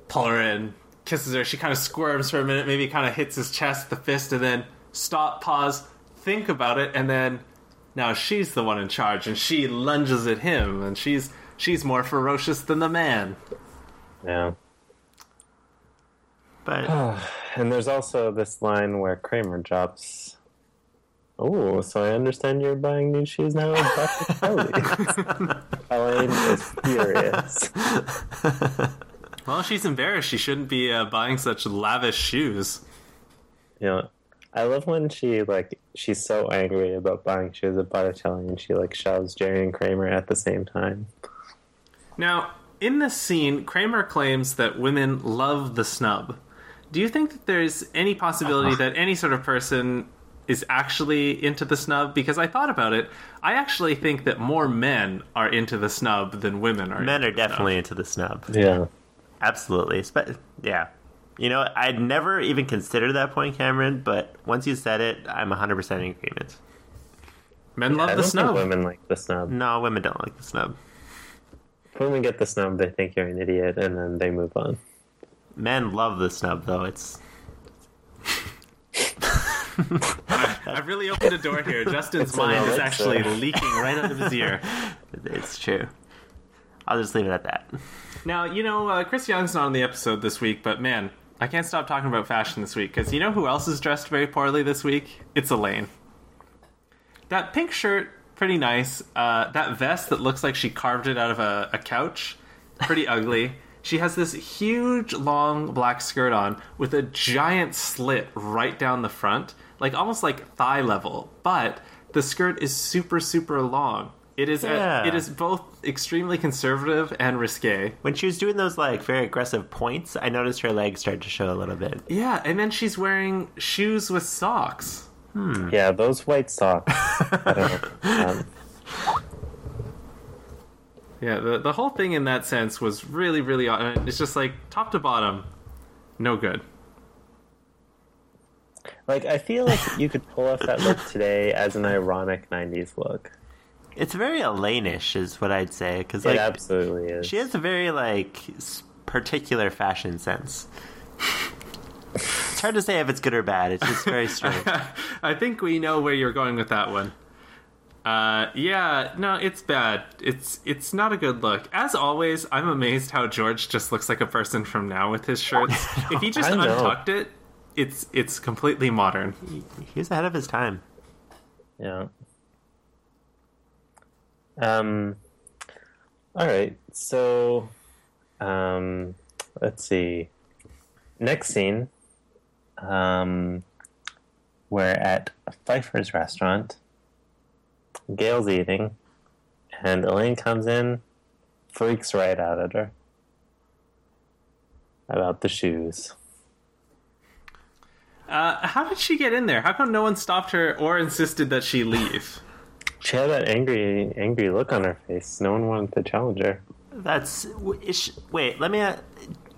pull her in, kisses her. She kind of squirms for a minute, maybe kind of hits his chest, the fist, and then stop, pause, think about it, and then now she's the one in charge, and she lunges at him, and she's she's more ferocious than the man. Yeah. but *sighs* And there's also this line where Kramer drops. Oh, so I understand you're buying new shoes now, Dr. *laughs* Kelly. Elaine is furious. *laughs* Well, she's embarrassed. She shouldn't be uh, buying such lavish shoes. You know, I love when she like she's so angry about buying shoes at Botticelli, and she like shoves Jerry and Kramer at the same time. Now, in this scene, Kramer claims that women love the snub. Do you think that there's any possibility uh-huh. that any sort of person is actually into the snub? Because I thought about it. I actually think that more men are into the snub than women are. men into are the definitely into the snub. Yeah. Absolutely. Spe- yeah. You know, I'd never even considered that point, Cameron, but once you said it, I'm 100% in agreement. snub. Men love I the don't snub. think women like the snub. No, women don't like the snub. When we get the snub, they think you're an idiot, and then they move on. Men love the snub, though. It's *laughs* I've really opened a door here. Justin's It's mind is elixir. actually leaking right out of his ear. it's true. I'll just leave it at that. Now, you know, uh, Chris Young's not on the episode this week, but man, I can't stop talking about fashion this week because you know who else is dressed very poorly this week? It's Elaine. That pink shirt, pretty nice. Uh, that vest that looks like she carved it out of a, a couch, pretty *laughs* ugly. She has this huge, long black skirt on with a giant slit right down the front, like almost like thigh level. But the skirt is super, super long. It is. Yeah. it is both extremely conservative and risque. When she was doing those like very aggressive points, I noticed her legs started to show a little bit. Yeah, and then she's wearing shoes with socks. Yeah, those white socks. I don't know. *laughs* Um, Yeah, the the whole thing in that sense was really really odd. It's just like top to bottom, no good. like, I feel like you could pull off that look today as an ironic '90s look. It's very Elaine-ish, is what I'd say, because it like absolutely is. she has a very like particular fashion sense. It's hard to say if it's good or bad. It's just very strange. *laughs* I think we know where you're going with that one. Uh, yeah, no, it's bad. It's it's not a good look. As always, I'm amazed how George just looks like a person from now with his shirts. *laughs* if he just untucked it, it's it's completely modern. He was ahead of his time. Yeah. Um. All right. So, um, let's see. Next scene. Um, we're at Pfeiffer's restaurant. Gail's eating, and Elaine comes in, freaks right out at her about the shoes. Uh, how did she get in there? How come no one stopped her or insisted that she leave? She had that angry, angry look on her face. No one wanted to challenge her. That's is she, wait. Let me.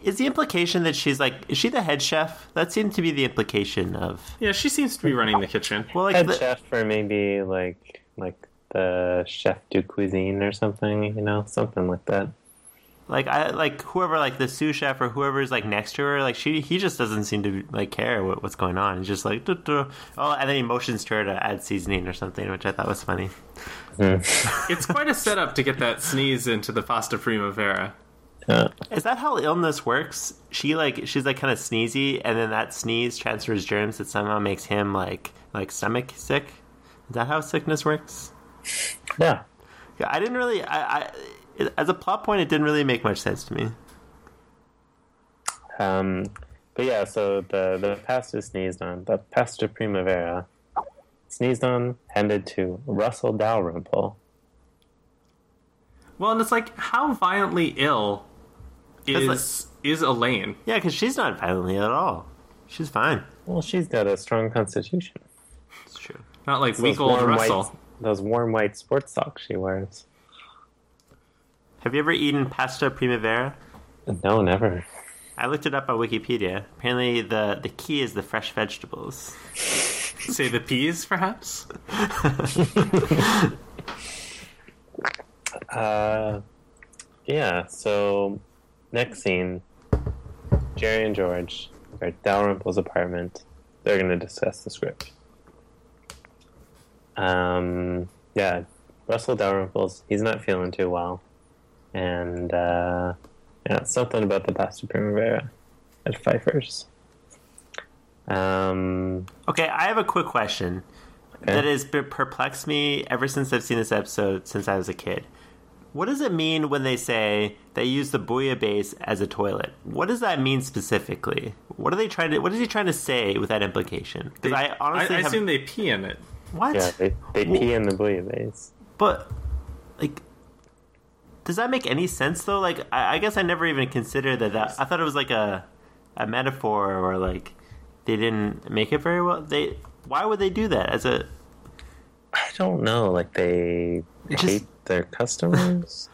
Is the implication that she's like? Is she the head chef? That seemed to be the implication of. Yeah, she seems to be running the kitchen. Well, like head the, chef or maybe like like the chef du cuisine or something, you know, something like that. like I like whoever like the sous chef or whoever's like next to her. Like she, he just doesn't seem to like care what, what's going on. He's just like, "Duh, duh." oh, and then he motions to her to add seasoning or something, which I thought was funny. Hmm. It's quite a setup to get that sneeze into the pasta primavera. Yeah. Is that how illness works? She like she's like kind of sneezy, and then that sneeze transfers germs that somehow makes him like like stomach sick. Is that how sickness works? Yeah. Yeah, I didn't really. I, I it- as a plot point, it didn't really make much sense to me. Um, but yeah, so the the pasta sneezed on the pastor primavera sneezed on, handed to Russell Dalrymple. Well, and it's like, how violently ill is is Elaine? Yeah, because she's not violently at all. She's fine. Well, she's got a strong constitution. It's true. Not like Those weak old warm Russell. white, those warm white sports socks she wears. Have you ever eaten pasta primavera? No, never. I looked it up on Wikipedia. Apparently, the the key is the fresh vegetables. *laughs* Say the peas, perhaps. *laughs* Uh, yeah. So next scene, Jerry and George are at Dalrymple's apartment. They're going to discuss the script. Um, yeah, Russell Dalrymple's he's not feeling too well, and uh, yeah, something about the pasta primavera at Pfeiffer's. Um, Okay, I have a quick question Okay. that has perplexed me ever since I've seen this episode since I was a kid. What does it mean when they say they use the bouillabaisse as a toilet? What does that mean specifically? What are they trying to? What is he trying to say with that implication? Because I honestly I, have assume they pee in it. what? yeah, they, they pee in the bouillabaisse. But like, does that make any sense though? Like, I, I guess I never even considered that. That I thought it was like a a metaphor or like they didn't make it very well. They why would they do that as a I don't know. Like they It hate just- their customers.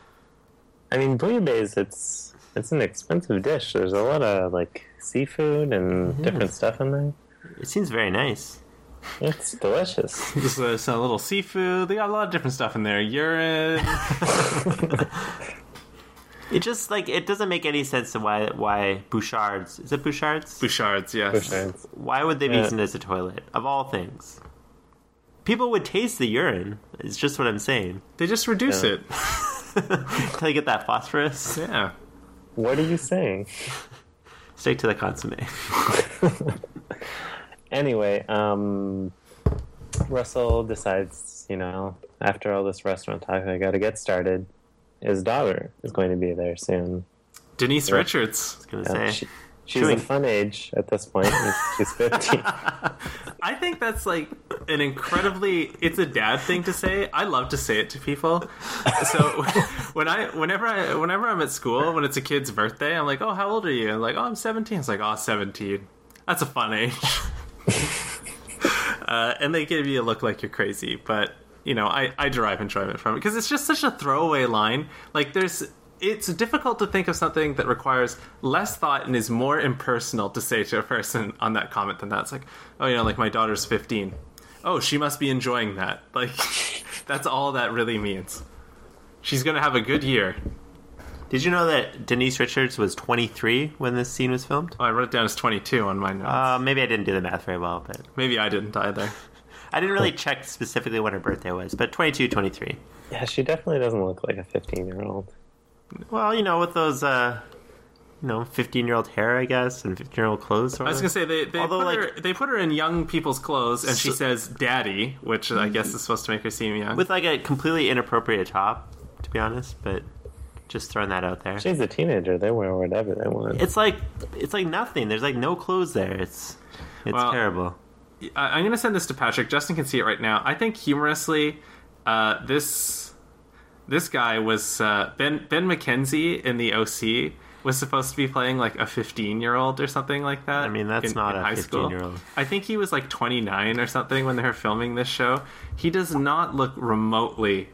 *laughs* I mean, bouillabaisse. It's it's an expensive dish. There's a lot of like seafood and different stuff in there. It seems very nice. It's delicious. *laughs* Just uh, some little seafood. They got a lot of different stuff in there. Urine. *laughs* It just like it doesn't make any sense to why why Bouchard's is it Bouchard's? Bouchards, yes. Bouchard's. Why would they be Yeah. using it as a toilet of all things? People would taste the urine. It's just what I'm saying. They just reduce Yeah. it. *laughs* Until you get that phosphorus, Yeah. What are you saying? stick to the consomme. *laughs* Anyway, um, Russell decides, you know, after all this restaurant talk, I got to get started. His daughter is going to be there soon. Denise Yeah. Richards. gonna Yeah, say. she, she's Chewing. a fun age at this point. She's 15. *laughs* I think that's like an incredibly it's a dad thing to say. I love to say it to people. So *laughs* when I whenever I whenever I'm at school when it's a kid's birthday, I'm like, "Oh, how old are you?" And like, "Oh, I'm 17." It's like, "Oh, 17." That's a fun age. uh, *laughs* uh, and they give you a look like you're crazy. But you know, I I derive enjoyment from it because it's just such a throwaway line. Like there's. It's difficult to think of something that requires less thought and is more impersonal to say to a person on that comment than that. It's like, oh, you know, like my daughter's 15. Oh, she must be enjoying that. Like, *laughs* that's all that really means. She's gonna have a good year. Did you know that Denise Richards was 23 when this scene was filmed? Oh, I wrote it down as 22 on my notes. Uh, maybe I didn't do the math very well, but Maybe I didn't either. *laughs* I didn't really check specifically when her birthday was. But 22, 23. Yeah, she definitely doesn't look like a 15 year old. Well, you know, with those, uh, you know, 15 year old hair, I guess, and 15 year old clothes. Sort I was gonna say they they Although, put, like- her, they put her in young people's clothes, and she So- says "daddy," which I guess is supposed to make her seem young. with like a completely inappropriate top, to be honest. But just throwing that out there. She's a teenager. They wear whatever they want. It's like it's like nothing. There's like no clothes there. It's it's Well- terrible. I, I'm gonna send this to Patrick. Justin can see it right now. I think humorously, uh, this this guy was uh, Ben Ben McKenzie in the OC was supposed to be playing like a 15 year old or something like that. I mean, that's not a high school. 15-year-old. I think he was like 29 or something when they were filming this show. He does not look remotely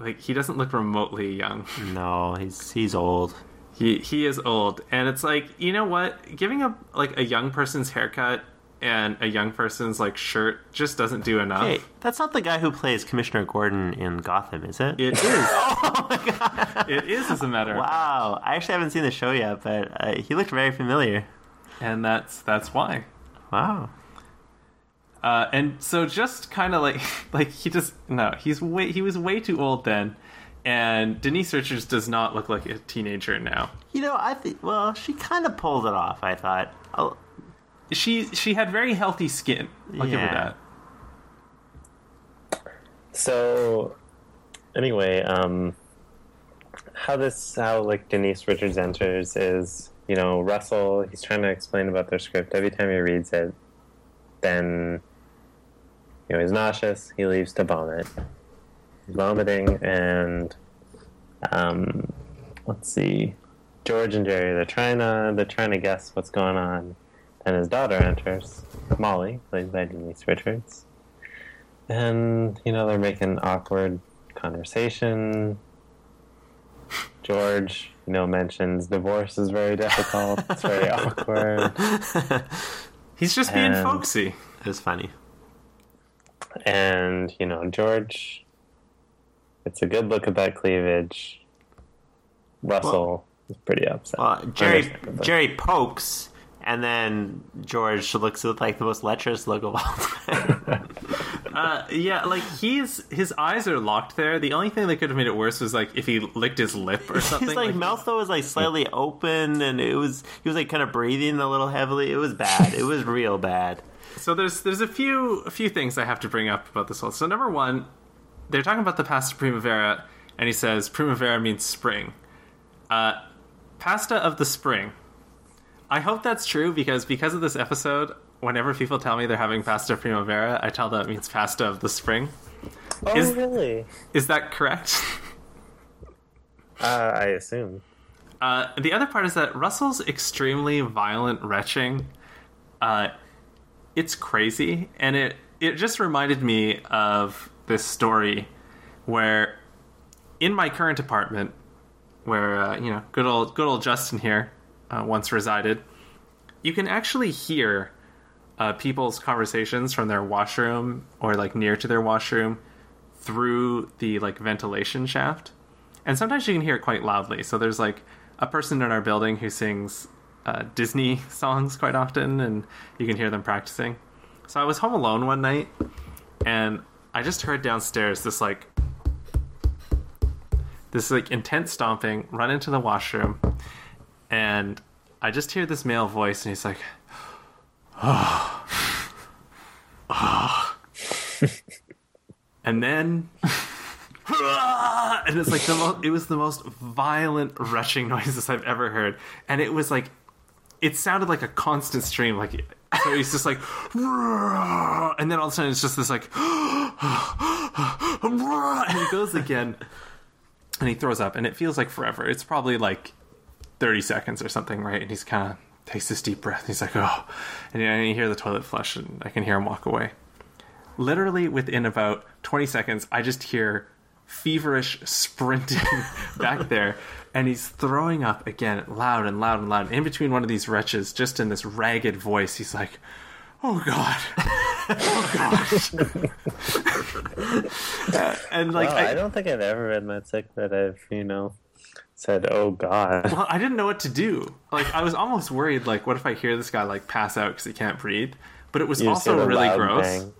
like he doesn't look remotely young. No, he's he's old. He he is old, and it's like you know what? Giving a like a young person's haircut and a young person's like shirt just doesn't do enough. Hey, that's not the guy who plays Commissioner Gordon in Gotham, is it? It is. *laughs* oh my god! It is, as a matter. of Wow, I actually haven't seen the show yet, but uh, he looked very familiar. and that's that's why. Wow. Uh, and so just kind of like *laughs* like he just no he's way he was way too old then, and Denise Richards does not look like a teenager now. You know, I think well, she kind of pulled it off. I thought. She she had very healthy skin. I'll give her that. So, anyway, um, how this how like Denise Richards enters is you know Russell he's trying to explain about their script every time he reads it, then you know he's nauseous. He leaves to vomit. He's vomiting and um, let's see, George and Jerry they're trying to they're trying to guess what's going on, and his daughter enters, Molly played by Denise Richards. And you know they're making awkward conversation. George you know mentions. Divorce is very difficult. It's very *laughs* awkward. He's just being And- folksy. it was funny. and you know george it's a good look at that cleavage. Russell is pretty upset. Uh, well, Jerry Jerry pokes, and then George looks with like the most lecherous look of all time. *laughs* Uh, yeah, like he's his eyes are locked there. The only thing that could have made it worse was like if he licked his lip or *laughs* something. His like mouth though was like slightly open, and it was he was like kind of breathing a little heavily. It was bad. It was real bad. *laughs* So there's there's a few a few things I have to bring up about this whole. So number one, they're talking about the pasta primavera, and he says primavera means spring. Uh, pasta of the spring. I hope that's true because because of this episode, whenever people tell me they're having pasta primavera, I tell them it means pasta of the spring. oh is- really Is that correct? uh, i assume Uh, the other part is that Russell's extremely violent retching. Uh, it's crazy, and it it just reminded me of this story where in my current apartment, where uh, you know good old good old Justin here uh, once resided, you can actually hear uh, people's conversations from their washroom or like near to their washroom through the like ventilation shaft and sometimes you can hear it quite loudly. So there's like a person in our building who sings uh, Disney *laughs* songs quite often, and you can hear them practicing. So I was home alone one night, and I just heard downstairs this like this like intense stomping, run into the washroom, and I just hear this male voice, and he's like, "Oh, oh," and then ah, and it's like the most it was the most violent rushing noises i've ever heard. And it was like it sounded like a constant stream like so he's just like and then all of a sudden it's just this like and he goes again and he throws up and it feels like forever. It's probably like 30 seconds or something right and he's kind of takes this deep breath. He's like, oh, and you, you hear the toilet flush, and I can hear him walk away. Literally within about 20 seconds, I just hear feverish sprinting *laughs* back there, and he's throwing up again, loud and loud and loud. In between one of these wretches, just in this ragged voice, he's like, "Oh God, oh God," Uh, *laughs* and like Wow, I, don't think I've ever been that sick that I've, you know, said, "Oh God." well, I didn't know what to do. *laughs* Like, I was almost worried. Like, what if I hear this guy like pass out because he can't breathe? But it was You also really gross. bang.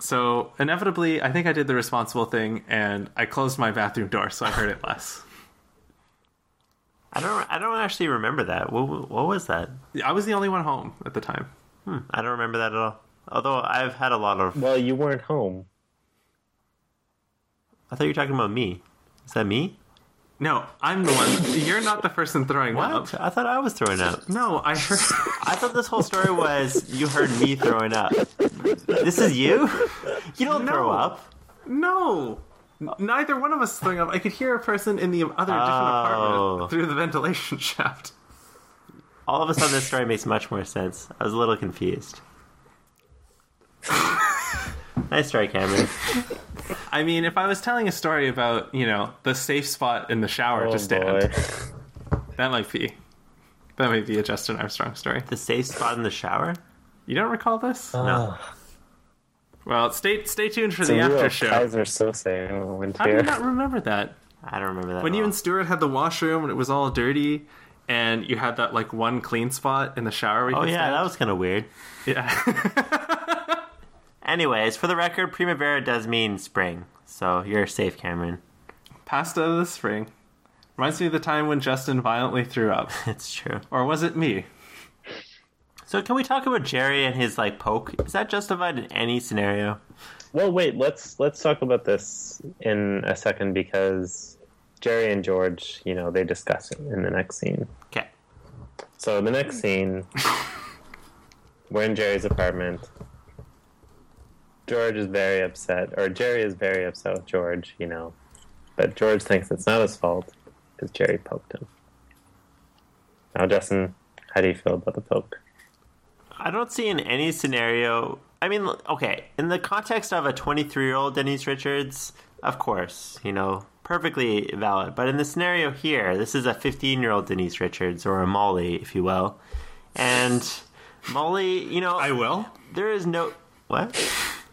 So inevitably, I think I did the responsible thing, and I closed my bathroom door so I heard it less. I don't. I don't actually remember that. What, what was that? I was the only one home at the time. Hmm, I don't remember that at all. Although I've had a lot of. Well, you weren't home. I thought you were talking about me. Is that me? No, I'm the one. You're not the person throwing What? up. I thought I was throwing up. No, I heard. I thought this whole story was you heard me throwing up. This is you? You don't No. throw up. No, N- neither one of us throwing up. I could hear a person in the other different Oh. apartment through the ventilation *laughs* shaft. All of a sudden, this story makes much more sense. I was a little confused. *laughs* nice try, Cameron. *laughs* I mean, if I was telling a story about you know the safe spot in the shower Oh to stand, boy. that might be that might be a Justin Armstrong story. The safe spot in the shower? You don't recall this? Ah. No. Well, stay stay tuned for It's a the real after show. Keyser Söze moment How do you here. not remember that? I don't remember that. When at you all. and Stuart had the washroom and it was all dirty, and you had that like one clean spot in the shower. Where you Oh yeah, stand? that was kind of weird. yeah. *laughs* Anyways, for the record, primavera does mean spring, so you're safe, Cameron. Pasta of the spring. Reminds me of the time when Justin violently threw up. *laughs* It's true. Or was it me? So can we talk about Jerry and his like poke? Is that justified in any scenario? Well, wait. Let's let's talk about this in a second because Jerry and George, you know, they discuss it in the next scene. Okay. So the next scene, *laughs* we're in Jerry's apartment. George is very upset, or Jerry is very upset with George, you know, but George thinks it's not his fault because Jerry poked him. Now, Justin, how do you feel about the poke? I don't see in any scenario. I mean, okay, in the context of a 23 year old Denise Richards, of course, you know, perfectly valid. But in the scenario here, this is a 15 year old Denise Richards, or a Molly, if you will. And Molly, you know, I will. there is no. What?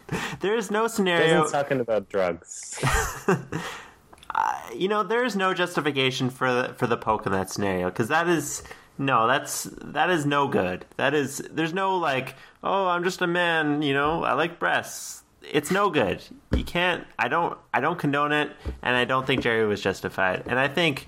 *laughs* There is no scenario. Jason's talking about drugs. *laughs* you know, there is no justification for the, for the poke in that scenario because that is no, that's that is no good. That is there's no like, oh, I'm just a man, you know, I like breasts. It's no good. You can't. I don't. I don't condone it, and I don't think Jerry was justified. And I think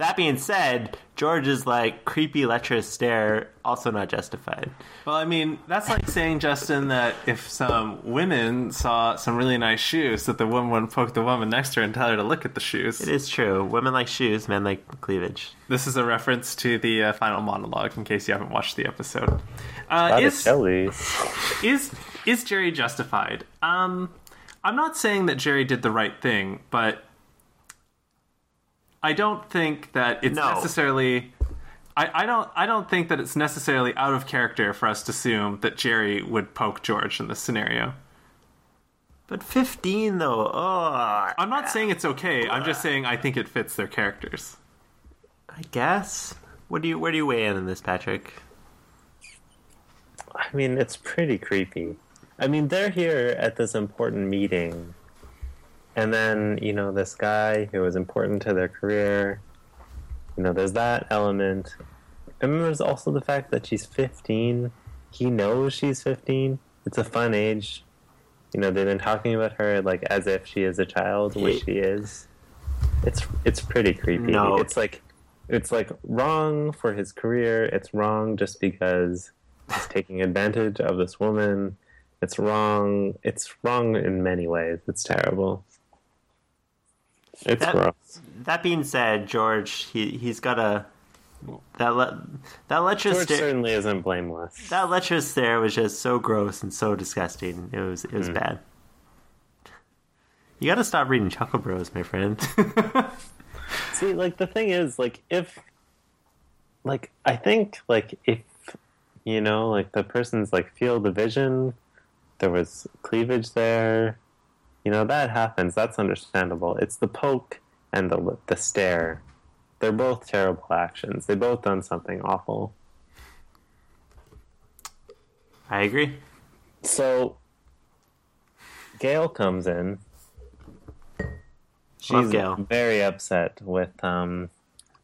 that being said, George's like creepy lecherous stare also not justified. Well, I mean, that's like saying, Justin, that if some women saw some really nice shoes, that the woman would poke the woman next to her and tell her to look at the shoes. It is true. Women like shoes, men like cleavage. This is a reference to the uh, final monologue, in case you haven't watched the episode. Uh, is, jellies. is is Jerry justified? Um, I'm not saying that Jerry did the right thing, but I don't think that it's No. necessarily. I, I don't. I don't think that it's necessarily out of character for us to assume that Jerry would poke George in this scenario. But 15 though. Oh, I'm not saying it's okay. I'm just saying I think it fits their characters. I guess. What do you where do you weigh in on this, Patrick? I mean, it's pretty creepy. I mean, they're here at this important meeting, and then, you know, this guy who is important to their career, you know, there's that element. And then there's also the fact that she's 15. He knows she's 15. It's a fun age. You know, they've been talking about her like as if she is a child, which she is. It's it's pretty creepy. No. It's like it's like wrong for his career. It's wrong just because he's taking advantage of this woman. It's wrong. It's wrong in many ways. It's terrible. It's That- gross. That being said, George, he he's got a that le- that lecherous George stare. certainly isn't blameless. That lecherous stare was just so gross and so disgusting. It was it was hmm. bad. You got to stop reading Chuckle Bros, my friend. *laughs* See, like the thing is, like if, like I think, like if You know, like the person's like field of vision. There was cleavage there. You know that happens. That's understandable. It's the poke and the the stare. They're both terrible actions. They both done something awful. I agree. So Gail comes in. She's Gail. very upset with um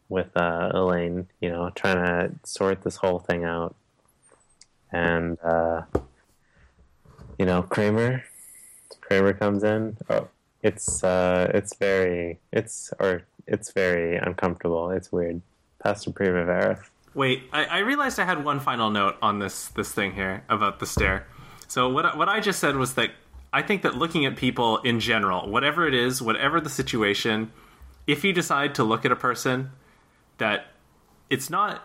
with uh, Elaine, you know, trying to sort this whole thing out. And uh you know, Kramer Kramer comes in. Oh, it's uh it's very it's or it's very uncomfortable. It's weird. Pasta Primavera. Wait, I, I realized I had one final note on this this thing here about the stare. So what what I just said was that I think that looking at people in general, whatever it is, whatever the situation, if you decide to look at a person, that it's not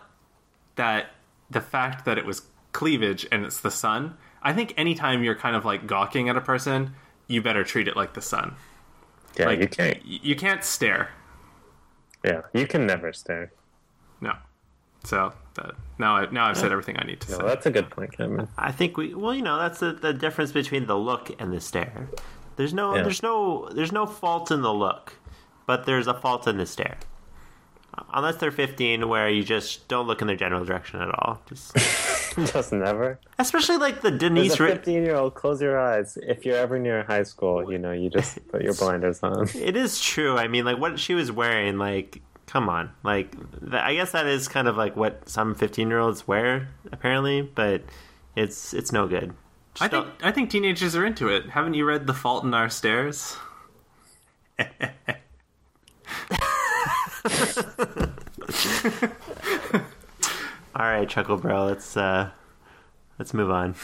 that the fact that it was cleavage and it's the sun. I think anytime you're kind of like gawking at a person, you better treat it like the sun. Yeah, Like you can't you can't stare. yeah, you can never stare. No. So that, now I now I've said everything I need to Well, say. that's a good point, Cameron. I think we well, you know, that's the, the difference between the look and the stare. There's no Yeah. there's no there's no fault in the look, but there's a fault in the stare. Unless they're 15 where you just don't look in their general direction at all. Just *laughs* Just never. especially like the As Denise a 15 year old, close your eyes. If you're ever near high school, you know, you just put your *laughs* blinders on. It is true. I mean, like what she was wearing, like, come on, like, th- I guess that is kind of like what some fifteen-year-olds wear, apparently, but it's it's no good. I Just think don't- I think teenagers are into it. Haven't you read The Fault in Our Stairs? *laughs* *laughs* all right, Chuckle Bro, let's uh, let's move on.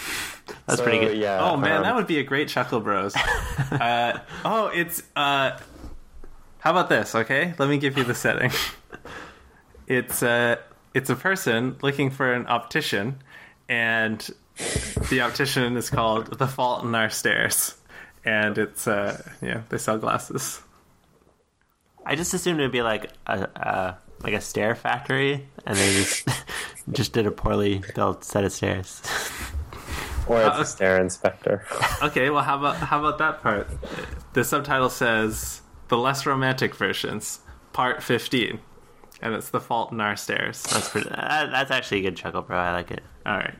That's So, pretty good. Yeah. Oh man, um, that would be a great Chuckle Bros. *laughs* uh, oh, it's uh, how about this? Okay, let me give you the setting. It's uh, it's a person looking for an optician, and the optician is called The Fault in Our Stairs, and it's uh, yeah, they sell glasses. I just assumed it'd be like a, a like a stair factory, and they just *laughs* just did a poorly built set of stairs. Or it's Uh, a stair inspector. *laughs* Okay, well, how about how about that part? The subtitle says the less romantic versions, part fifteen, and it's the fault in our stairs. That's pretty, that, that's actually a good Chuckle Bro. I like it. All right.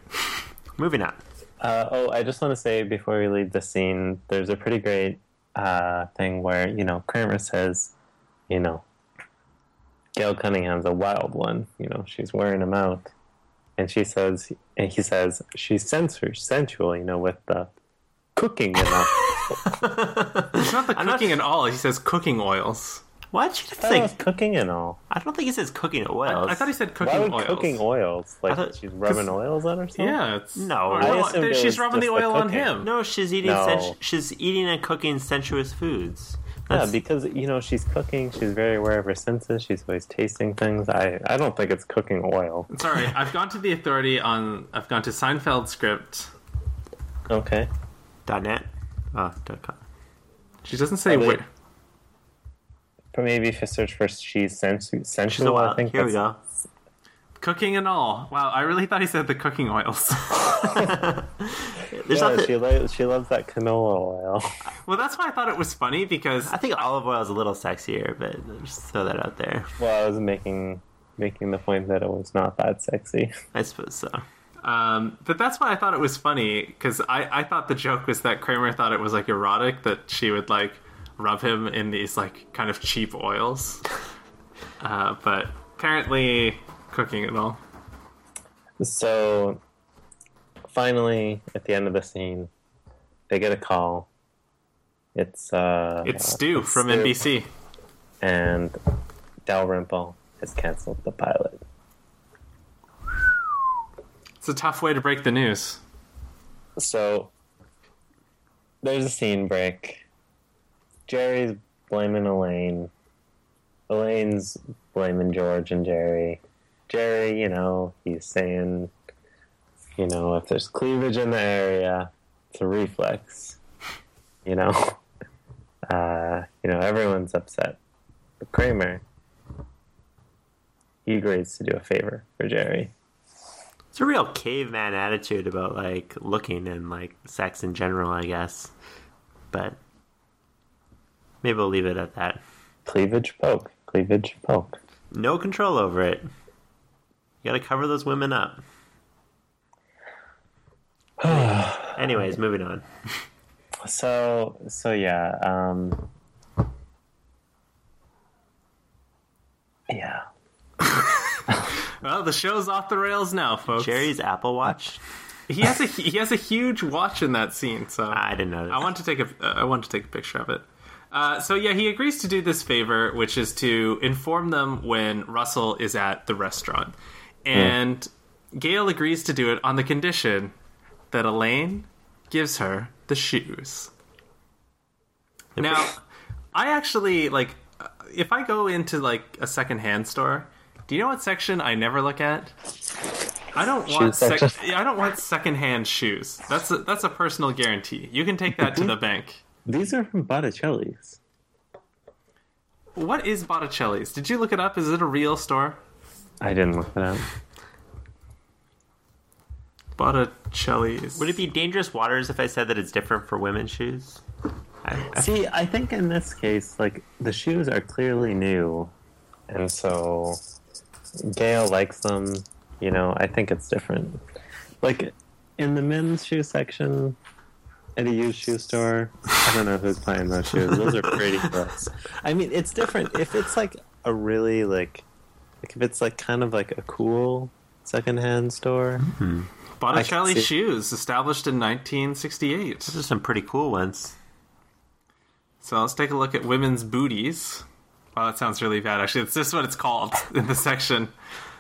Moving on. Uh, oh, I just want to say before we leave the scene, there's a pretty great uh, thing where, you know, Kramer says, you know, Gail Cunningham's a wild one. You know, she's wearing him out. And she says, and he says, she's sensu- sensual, you know, with the cooking and all. *laughs* It's not the I'm not- cooking and all. He says cooking oils. Why'd you I say? was cooking and all. I don't think he says cooking oils. I thought he said cooking Why cooking would oils. cooking oils? Like thought- she's rubbing oils on herself? Yeah, it's No. or I no, assumed it she's rubbing the just the oil on him. No, she's eating. No. Sen- she's eating and cooking sensuous foods. Yeah, because you know she's cooking. She's very aware of her senses. She's always tasting things. I I don't think it's cooking oil. Sorry, *laughs* I've gone to the authority on. I've gone to Seinfeld script. Okay. dot net. Oh, dot com. She doesn't say wait. where. But maybe if you search for she's sensu- She's a sensual, I think Here we go. Cooking and all. Wow, I really thought he said the cooking oils. *laughs* *laughs* There's Yeah, nothing. she lo- she loves that canola oil. *laughs* well, that's why I thought it was funny because I think olive oil is a little sexier, but just throw that out there. well, I was making making the point that it was not that sexy. I suppose so. Um, but that's why I thought it was funny because I, I thought the joke was that Kramer thought it was like erotic that she would like rub him in these like kind of cheap oils. Uh, but apparently, cooking at all. So finally, at the end of the scene, they get a call. It's uh, It's Stu it's from Stu, NBC. and Dalrymple has canceled the pilot. It's a tough way to break the news. So there's a scene break. Jerry's blaming Elaine. Elaine's blaming George and Jerry. Jerry, you know, he's saying, you know, if there's cleavage in the area, it's a reflex. You know, *laughs* uh, you know, everyone's upset. But Kramer, he agrees to do a favor for Jerry. It's a real caveman attitude about like looking and like sex in general, I guess. But maybe we'll leave it at that. Cleavage poke. Cleavage poke. No control over it. You gotta cover those women up. *sighs* Anyways, moving on. So so yeah, um Yeah. *laughs* Well, the show's off the rails now, folks. Jerry's Apple Watch. he has a he has a huge watch in that scene. So I didn't know. That. I want to take a uh, I want to take a picture of it. Uh, so yeah, he agrees to do this favor, which is to inform them when Russell is at the restaurant, and Gail agrees to do it on the condition that Elaine gives her the shoes. Now, I actually like uh, if I go into like a secondhand store. Do you know what section I never look at? I don't want sec- I don't want secondhand shoes. That's a, that's a personal guarantee. You can take that to the bank. These are from Botticelli's. What is Botticelli's? Did you look it up? Is it a real store? I didn't look it up. Botticelli's. Would it be dangerous waters if I said that it's different for women's shoes? I, I, See, I think in this case, like the shoes are clearly new, and so Gail likes them. You know, I think it's different. Like in the men's shoe section at a used shoe store, I don't know who's buying those shoes. Those are pretty gross. I mean, it's different if it's like a really like, like if it's like kind of like a cool secondhand store. Botticelli I can see- shoes, established in 1968. those are some pretty cool ones. So let's take a look at women's booties. Wow, that sounds really bad. Actually, it's just what it's called *laughs* in the section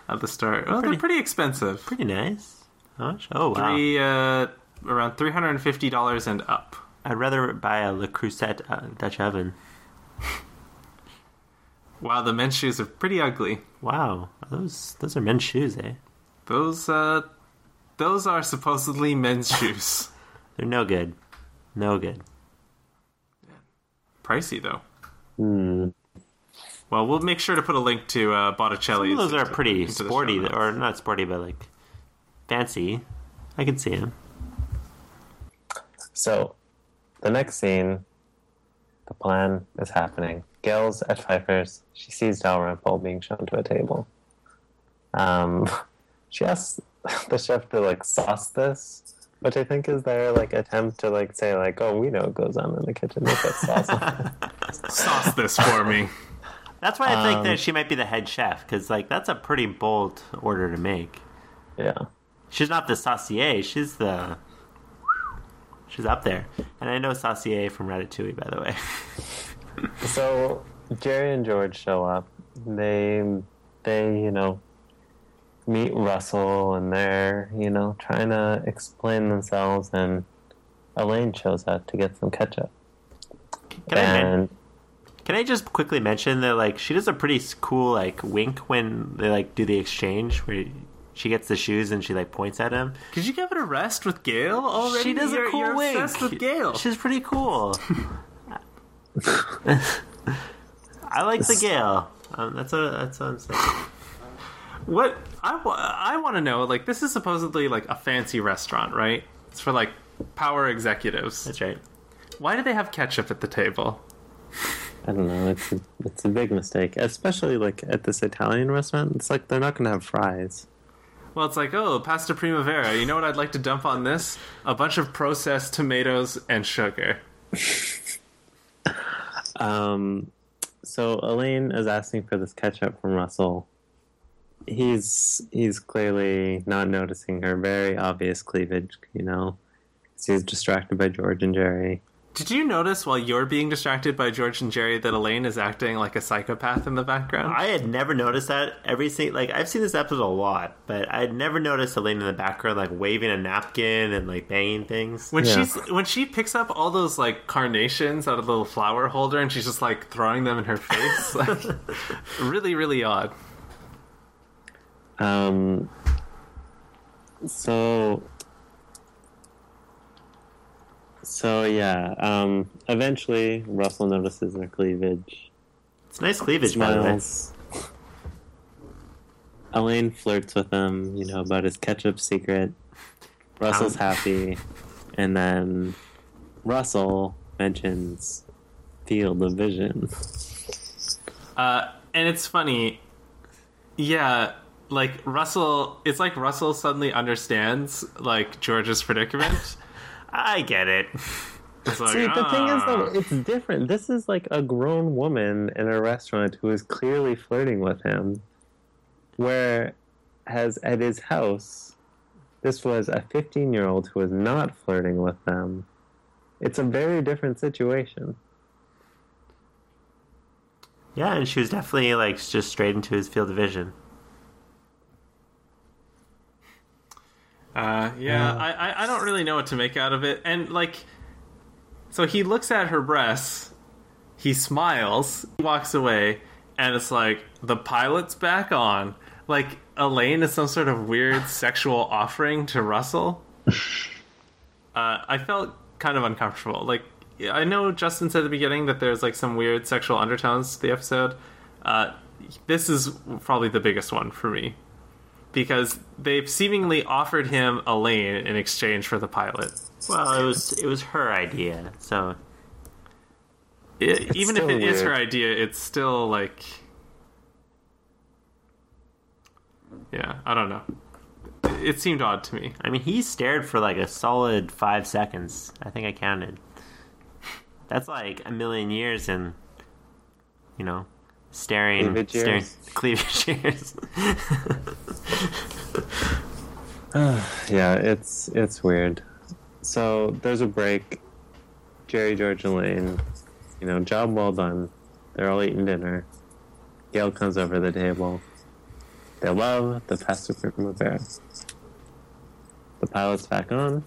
of the store. Well, Pretty- they're pretty expensive. Pretty nice. How much? Oh wow! Three, uh, around three hundred and fifty dollars and up. I'd rather buy a Le Creuset uh, Dutch oven. *laughs* Wow, the men's shoes are pretty ugly. Wow, those those are men's shoes, eh? Those, uh, those are supposedly men's shoes. *laughs* They're no good. No good. Pricey though. Hmm. Well, we'll make sure to put a link to uh, Botticelli's. Some of those are pretty into the show sporty, or not sporty, but like fancy. I can see them. So, the next scene, the plan is happening. Gail's at Pfeiffer's. She sees Dalrymple being shown to a table. Um, *laughs* she asks *laughs* the chef to like sauce this, which I think is their like attempt to like say like, "Oh, we know what goes on in the kitchen. They put sauce." *laughs* Sauce this for me. That's why I think Um, that she might be the head chef, because like that's a pretty bold order to make. yeah. She's not the saucier. She's the. She's up there, and I know saucier from Ratatouille, by the way. *laughs* So Jerry and George show up. They they you know meet Russell and they're you know trying to explain themselves and Elaine shows up to get some ketchup. Can I, men- can I just quickly mention that like she does a pretty cool like wink when they like do the exchange where she gets the shoes and she like points at him. Could you give it a rest with Gail already? She does you're, a cool you're wink. obsessed with Gail. She's pretty cool. *laughs* I like the Gail. Um, that's what that's what I'm saying. What I, I want to know, like, this is supposedly like a fancy restaurant, right? It's for like power executives. That's right. Why do they have ketchup at the table? I don't know. It's a, it's a big mistake, especially like at this Italian restaurant. It's like they're not going to have fries. Well, it's like, oh, pasta primavera. You know what I'd like to dump on this? A bunch of processed tomatoes and sugar. *laughs* Um, so Elaine is asking for this ketchup from Russell. He's he's clearly not noticing her very obvious cleavage. You know, he's distracted by George and Jerry. Did you notice while you're being distracted by George and Jerry that Elaine is acting like a psychopath in the background? I had never noticed that every single like I've seen this episode a lot, but I had never noticed Elaine in the background like waving a napkin and like banging things. when Yeah. she's when she picks up all those like carnations out of the little flower holder and she's just like throwing them in her face, *laughs* like really, really odd. Um, so so yeah. Um, eventually, Russell notices her cleavage. It's nice cleavage, by the way. Elaine flirts with him, you know, about his ketchup secret. Russell's Um. happy, and then Russell mentions field of vision. Uh, and it's funny. Yeah, like Russell, it's like Russell suddenly understands like George's predicament. *laughs* I get it. Like, See, the thing is, though, "Ah." it's different. This is like a grown woman in a restaurant who is clearly flirting with him, Where, whereas at his house, this was a 15 year old who was not flirting with them. It's a very different situation. Yeah, and she was definitely like just straight into his field of vision. Uh, yeah, Uh. I, I don't really know what to make out of it, and like, so he looks at her breasts, he smiles, he walks away, and it's like the pilot's back on. Like Elaine is some sort of weird *laughs* sexual offering to Russell. uh, I felt kind of uncomfortable. Like I know Justin said at the beginning that there's like some weird sexual undertones to the episode. Uh, this is probably the biggest one for me because they've seemingly offered him Elaine in exchange for the pilot. Well, it was it was her idea, so It, even if still it is weird. her idea, it's still like, yeah, I don't know. It seemed odd to me. I mean, he stared for like a solid five seconds. I think I counted. That's like a million years in, you know, staring, Cleavage staring, years. *laughs* cleavage years. *sighs* Yeah, it's it's weird. So there's a break. Jerry, George, and Elaine, you know, job well done. They're all eating dinner. Gail comes over to the table. They love the pasta primavera. The pilot's back on.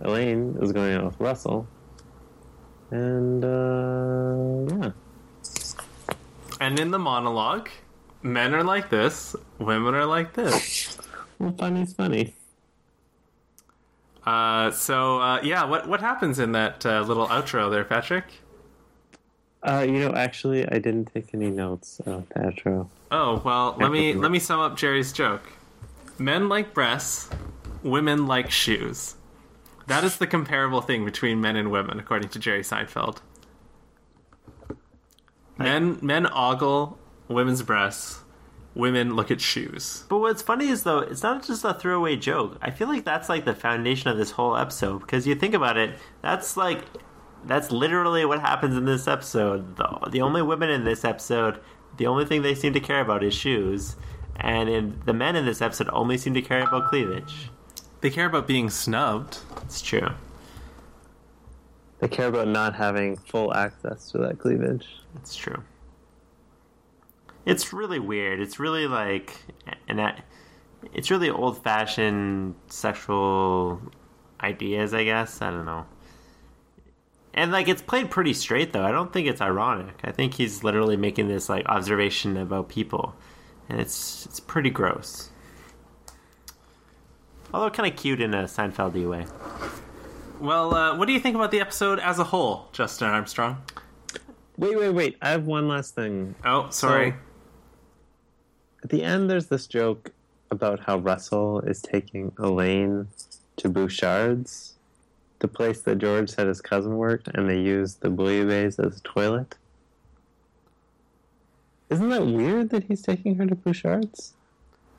Elaine is going out with Russell. And, uh, yeah. And in the monologue, men are like this, women are like this. *laughs* Well, funny's funny. Uh, so uh, yeah, what what happens in that uh, little outro there, Patrick? Uh, you know, actually, I didn't take any notes of the outro. Oh well, let me let me sum up Jerry's joke. Men like breasts, women like shoes. That is the comparable thing between men and women, according to Jerry Seinfeld. Men men ogle women's breasts. Women look at shoes. But what's funny is though, it's not just a throwaway joke. I feel like that's like the foundation of this whole episode because you think about it, that's like that's literally what happens in this episode. The, the only women in this episode, the only thing they seem to care about is shoes, and in the men in this episode only seem to care about cleavage. They care about being snubbed. It's true. They care about not having full access to that cleavage. It's true. It's really weird. It's really like and it's really old fashioned sexual ideas, I guess. I don't know. And like it's played pretty straight though. I don't think it's ironic. I think he's literally making this like observation about people. And it's it's pretty gross. Although kind of cute in a Seinfeldy way. Well, uh, what do you think about the episode as a whole, Justin Armstrong? Wait, wait, wait. I have one last thing. Oh, sorry. So, at the end, there's this joke about how Russell is taking Elaine to Bouchard's, the place that George said his cousin worked, and they use the bouillabaisse as a toilet. Isn't that weird that he's taking her to Bouchard's?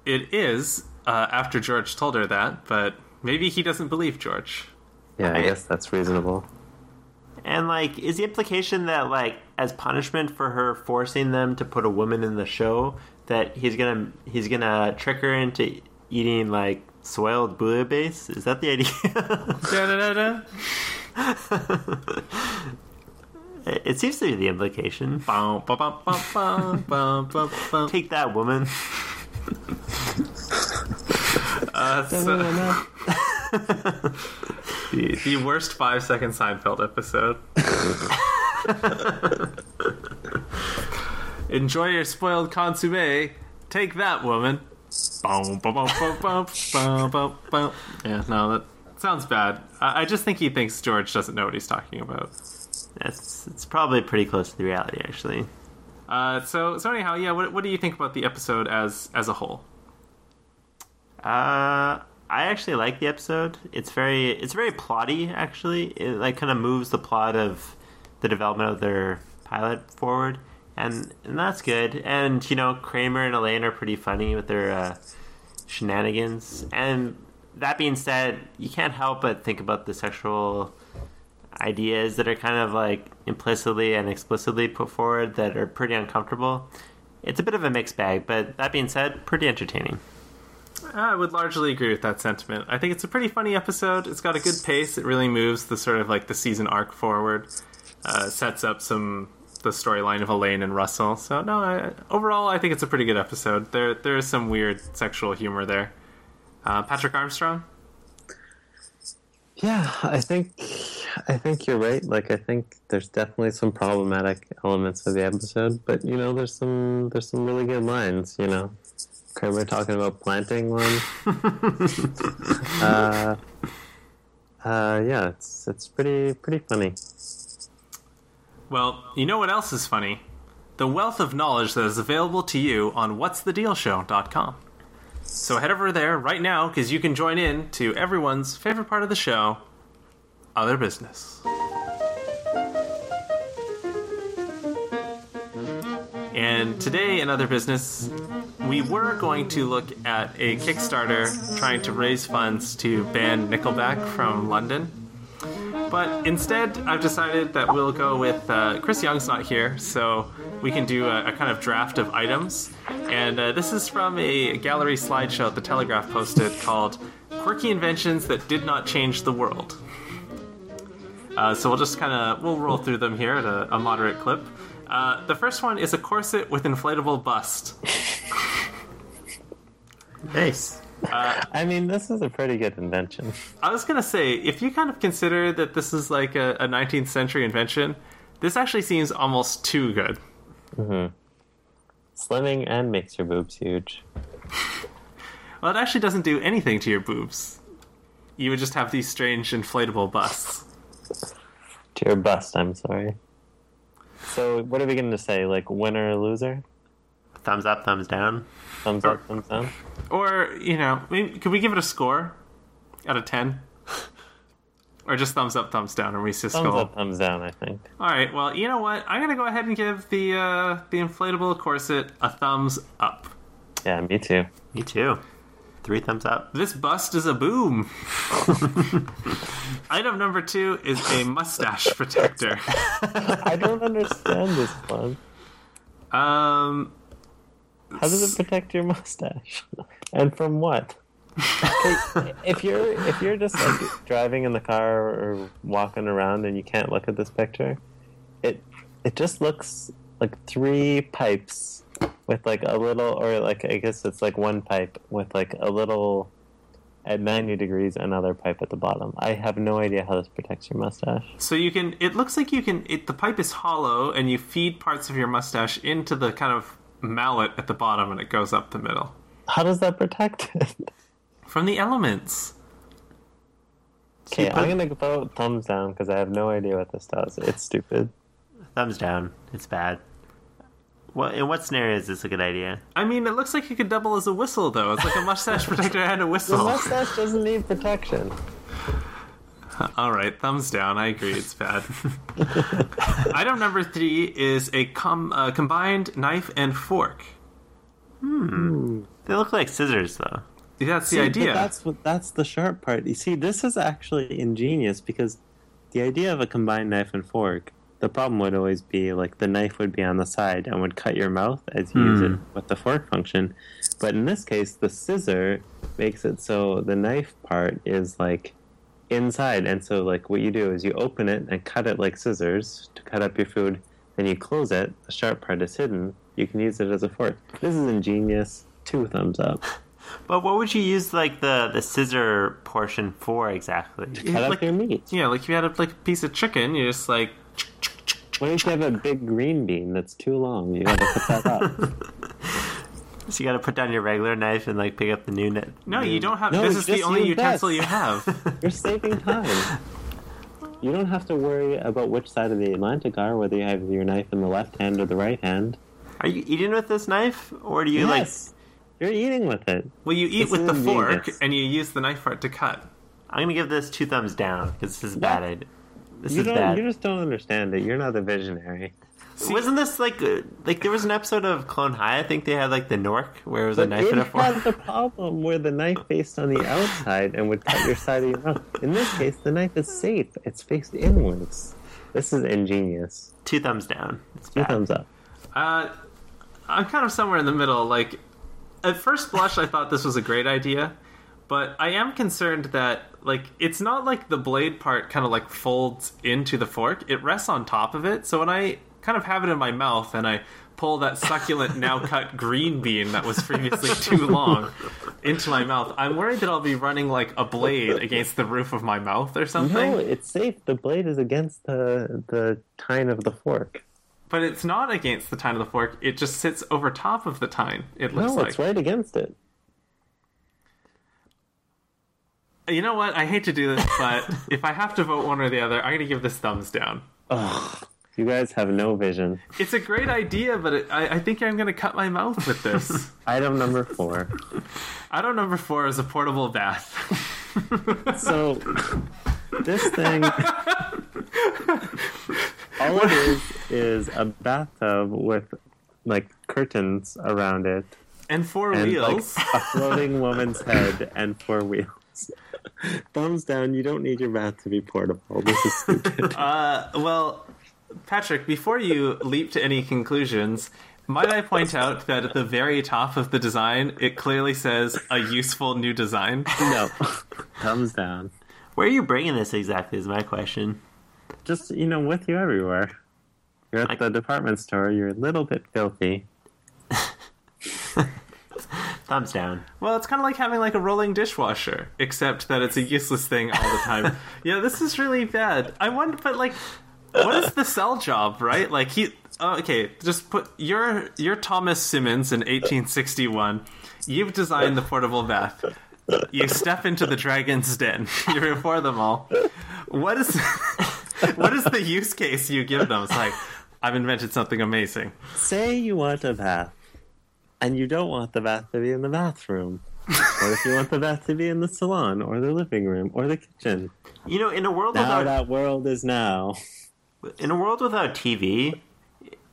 It is uh, after George told her that, but maybe he doesn't believe George. Yeah, I I- guess that's reasonable. And like, is the implication that like, as punishment for her forcing them to put a woman in the show, that he's gonna he's gonna trick her into eating like soiled bouillabaisse? Is that the idea? It *laughs* it seems to be the implication. Take that, woman. Uh, so- *laughs* the, the worst five second Seinfeld episode. *laughs* Enjoy your spoiled consomme. Take that, woman. Yeah, no, that sounds bad. I, I just think he thinks George doesn't know what he's talking about. That's it's probably pretty close to the reality, actually. Uh, so so anyhow, yeah. What what do you think about the episode as as a whole? Uh, I actually like the episode. It's very it's very plotty. Actually, it like kind of moves the plot of the development of their pilot forward, and and that's good. And you know, Kramer and Elaine are pretty funny with their uh, shenanigans. And that being said, you can't help but think about the sexual ideas that are kind of like implicitly and explicitly put forward that are pretty uncomfortable. It's a bit of a mixed bag, but that being said, pretty entertaining. I would largely agree with that sentiment. I think it's a pretty funny episode. It's got a good pace. It really moves the sort of like the season arc forward. Uh, sets up some the storyline of Elaine and Russell. So no, I, overall, I think it's a pretty good episode. There there is some weird sexual humor there. Uh, Patrick Armstrong. Yeah, I think I think you're right. Like I think there's definitely some problematic elements of the episode, but you know, there's some there's some really good lines. You know, Kramer talking about planting one. *laughs* uh, uh, yeah, it's it's pretty pretty funny. Well, you know what else is funny? The wealth of knowledge that is available to you on what'sthedealshow.com. So head over there right now because you can join in to everyone's favorite part of the show, other business. And today in other business, we were going to look at a Kickstarter trying to raise funds to ban Nickelback from London. But instead, I've decided that we'll go with uh, Chris Young's not here, so we can do a, a kind of draft of items. And uh, this is from a gallery slideshow the Telegraph posted called Quirky Inventions That Did Not Change the World. Uh, so we'll just kind of we'll roll through them here at a, a moderate clip. Uh, the first one is a corset with inflatable bust. Nice. *laughs* I mean, this is a pretty good invention. I was gonna say, if you kind of consider that this is like a, a 19th century invention, this actually seems almost too good. Slimming and makes your boobs huge. Well, it actually doesn't do anything to your boobs. You would just have these strange inflatable busts. To your bust, I'm sorry. So, what are we going to say? Like, winner or loser? Thumbs up, thumbs down. Thumbs up, thumbs down? Or, you know, maybe, could we give it a score out of 10? *laughs* or just thumbs up, thumbs down, or we just Thumbs go. up, thumbs down, I think. All right, well, you know what? I'm going to go ahead and give the uh, the inflatable corset a thumbs up. Yeah, me too. Me too. Three thumbs up. This bust is a boom. *laughs* Item number two is a mustache protector. I don't understand this one. Um, How does it protect your mustache? *laughs* And from what? Okay, if you're if you're just like driving in the car or walking around and you can't look at this picture, it it just looks like three pipes with like a little or like I guess it's like one pipe with like a little at 90 degrees another pipe at the bottom. I have no idea how this protects your mustache. so you can. It looks like you can. It, the pipe is hollow, and you feed parts of your mustache into the kind of mallet at the bottom, and it goes up the middle How does that protect it? from the elements. Okay, I'm gonna vote thumbs down because I have no idea what this does. It's stupid. Thumbs down. It's bad. What in what scenario is this a good idea? I mean, it looks like it could double as a whistle, though. It's like a mustache *laughs* protector and a whistle. The mustache doesn't need protection. *laughs* All right, thumbs down. I agree, it's bad. *laughs* Item number three is a com- uh, combined knife and fork. Hmm. They look like scissors though. That's the See, but idea. that's what that's the sharp part. You see, this is actually ingenious because the idea of a combined knife and fork. The problem would always be like the knife would be on the side and would cut your mouth as you use it hmm. with the fork function. But in this case, the scissor makes it so the knife part is like inside, and so like what you do is you open it and cut it like scissors to cut up your food. Then you close it. The sharp part is hidden. You can use it as a fork. This is ingenious. Two thumbs up. *laughs* But what would you use like the the scissor portion for exactly? To cut like- up your meat. yeah, like if you had a, like a piece of chicken, you just like *tsk* *tsk* What if you have a big green bean that's too long? You gotta put that up. *laughs* So you got to put down your regular knife and like pick up the new knife. no, you don't have. No, this is the only utensil this. you have. *laughs* You're saving time. You don't have to worry about which side of the Atlantic are, whether you have your knife in the left hand or the right hand. Are you eating with this knife, or do you like. yes, you're eating with it. Well, you eat This with the fork ingenious. and you use the knife part to cut. I'm gonna give this two thumbs down because this is bad. idea. This You is bad. You just don't understand it. You're not a visionary. See- Wasn't this like uh, like there was an episode of Clone High? I think they had like the Nork where it was a knife it and a fork. had the problem where the knife faced on the outside and would cut your side of your mouth. In this case, the knife is safe. It's faced inwards. This is ingenious. Two thumbs down. It's Two bad. thumbs up. Uh, I'm kind of somewhere in the middle. Like, at first blush, I thought this was a great idea, but I am concerned that like it's not like the blade part kind of like folds into the fork. It rests on top of it. So when I kind of have it in my mouth and I pull that succulent now cut *laughs* green bean that was previously too long into my mouth, I'm worried that I'll be running like a blade against the roof of my mouth or something. No, it's safe. The blade is against the the tine of the fork. But it's not against the tine of the fork. It just sits over top of the tine. It looks No, like. it's right against it. You know what? I hate to do this, but *laughs* if I have to vote one or the other, I'm going to give this thumbs down. Ugh, you guys have no vision. It's a great idea, but it, I, I think I'm going to cut my mouth with this. *laughs* Item number four. Item number four is a portable bath. *laughs* So this thing, all it is is a bathtub with like curtains around it and four and wheels. like a floating woman's head and four wheels. *laughs* Thumbs down. You don't need your bath to be portable. This is stupid. *laughs* Uh, well, Patrick, before you leap to any conclusions, might I point out that at the very top of the design, it clearly says a useful new design? no, thumbs down. Where are you bringing this exactly? Is my question. Just you know, with you everywhere. You're at Like- the department store. You're a little bit filthy. *laughs* Thumbs down. Well, it's kind of like having like a rolling dishwasher, except that it's a useless thing all the time. *laughs* yeah, this is really bad. I wonder, but like, what is the sell job, right? Like he, oh, okay, just put you're you're Thomas Simmons in 1861. You've designed the portable bath. You step into the dragon's den. *laughs* You before them all. What is *laughs* what is the use case you give them? It's like I've invented something amazing. Say you want a bath, and you don't want the bath to be in the bathroom. or if you want the bath to be in the salon, or the living room, or the kitchen. You know, in a world Now without that world is now. in a world without TV,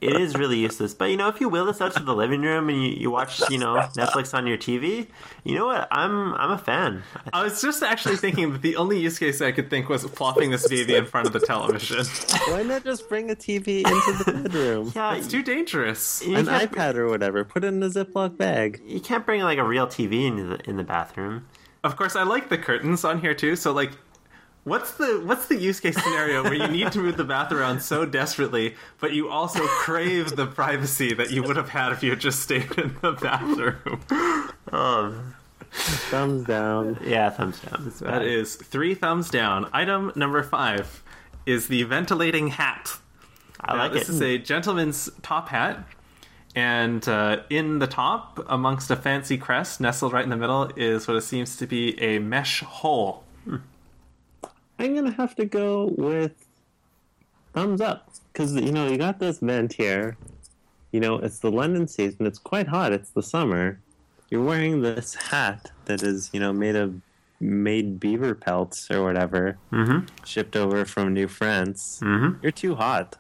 it is really useless. But you know, if you wheel this out to the living room and you, you watch, you know, Netflix on your TV, you know what? I'm I'm a fan. I was just actually thinking that the only use case I could think was plopping this TV in front of the television. Why not just bring a TV into the bedroom? Yeah, It's too dangerous. you An iPad or whatever. Put it in a Ziploc bag. you can't bring like a real TV into the in the bathroom. Of course, I like the curtains on here too. So, like, what's the what's the use case scenario where you need to move the bath around so desperately, but you also crave the privacy that you would have had if you had just stayed in the bathroom? Oh, Thumbs down. yeah, thumbs down. It's That bad. is three thumbs down. Item number five is the ventilating hat. I Now, like this is a gentleman's top hat, and uh, in the top, amongst a fancy crest, nestled right in the middle, is what it seems to be a mesh hole. I'm gonna have to go with thumbs up because you know you got this vent here. You know it's the London season. It's quite hot. It's the summer. You're wearing this hat that is you know made of made beaver pelts or whatever, Mhm. shipped over from New France. Mhm. You're too hot,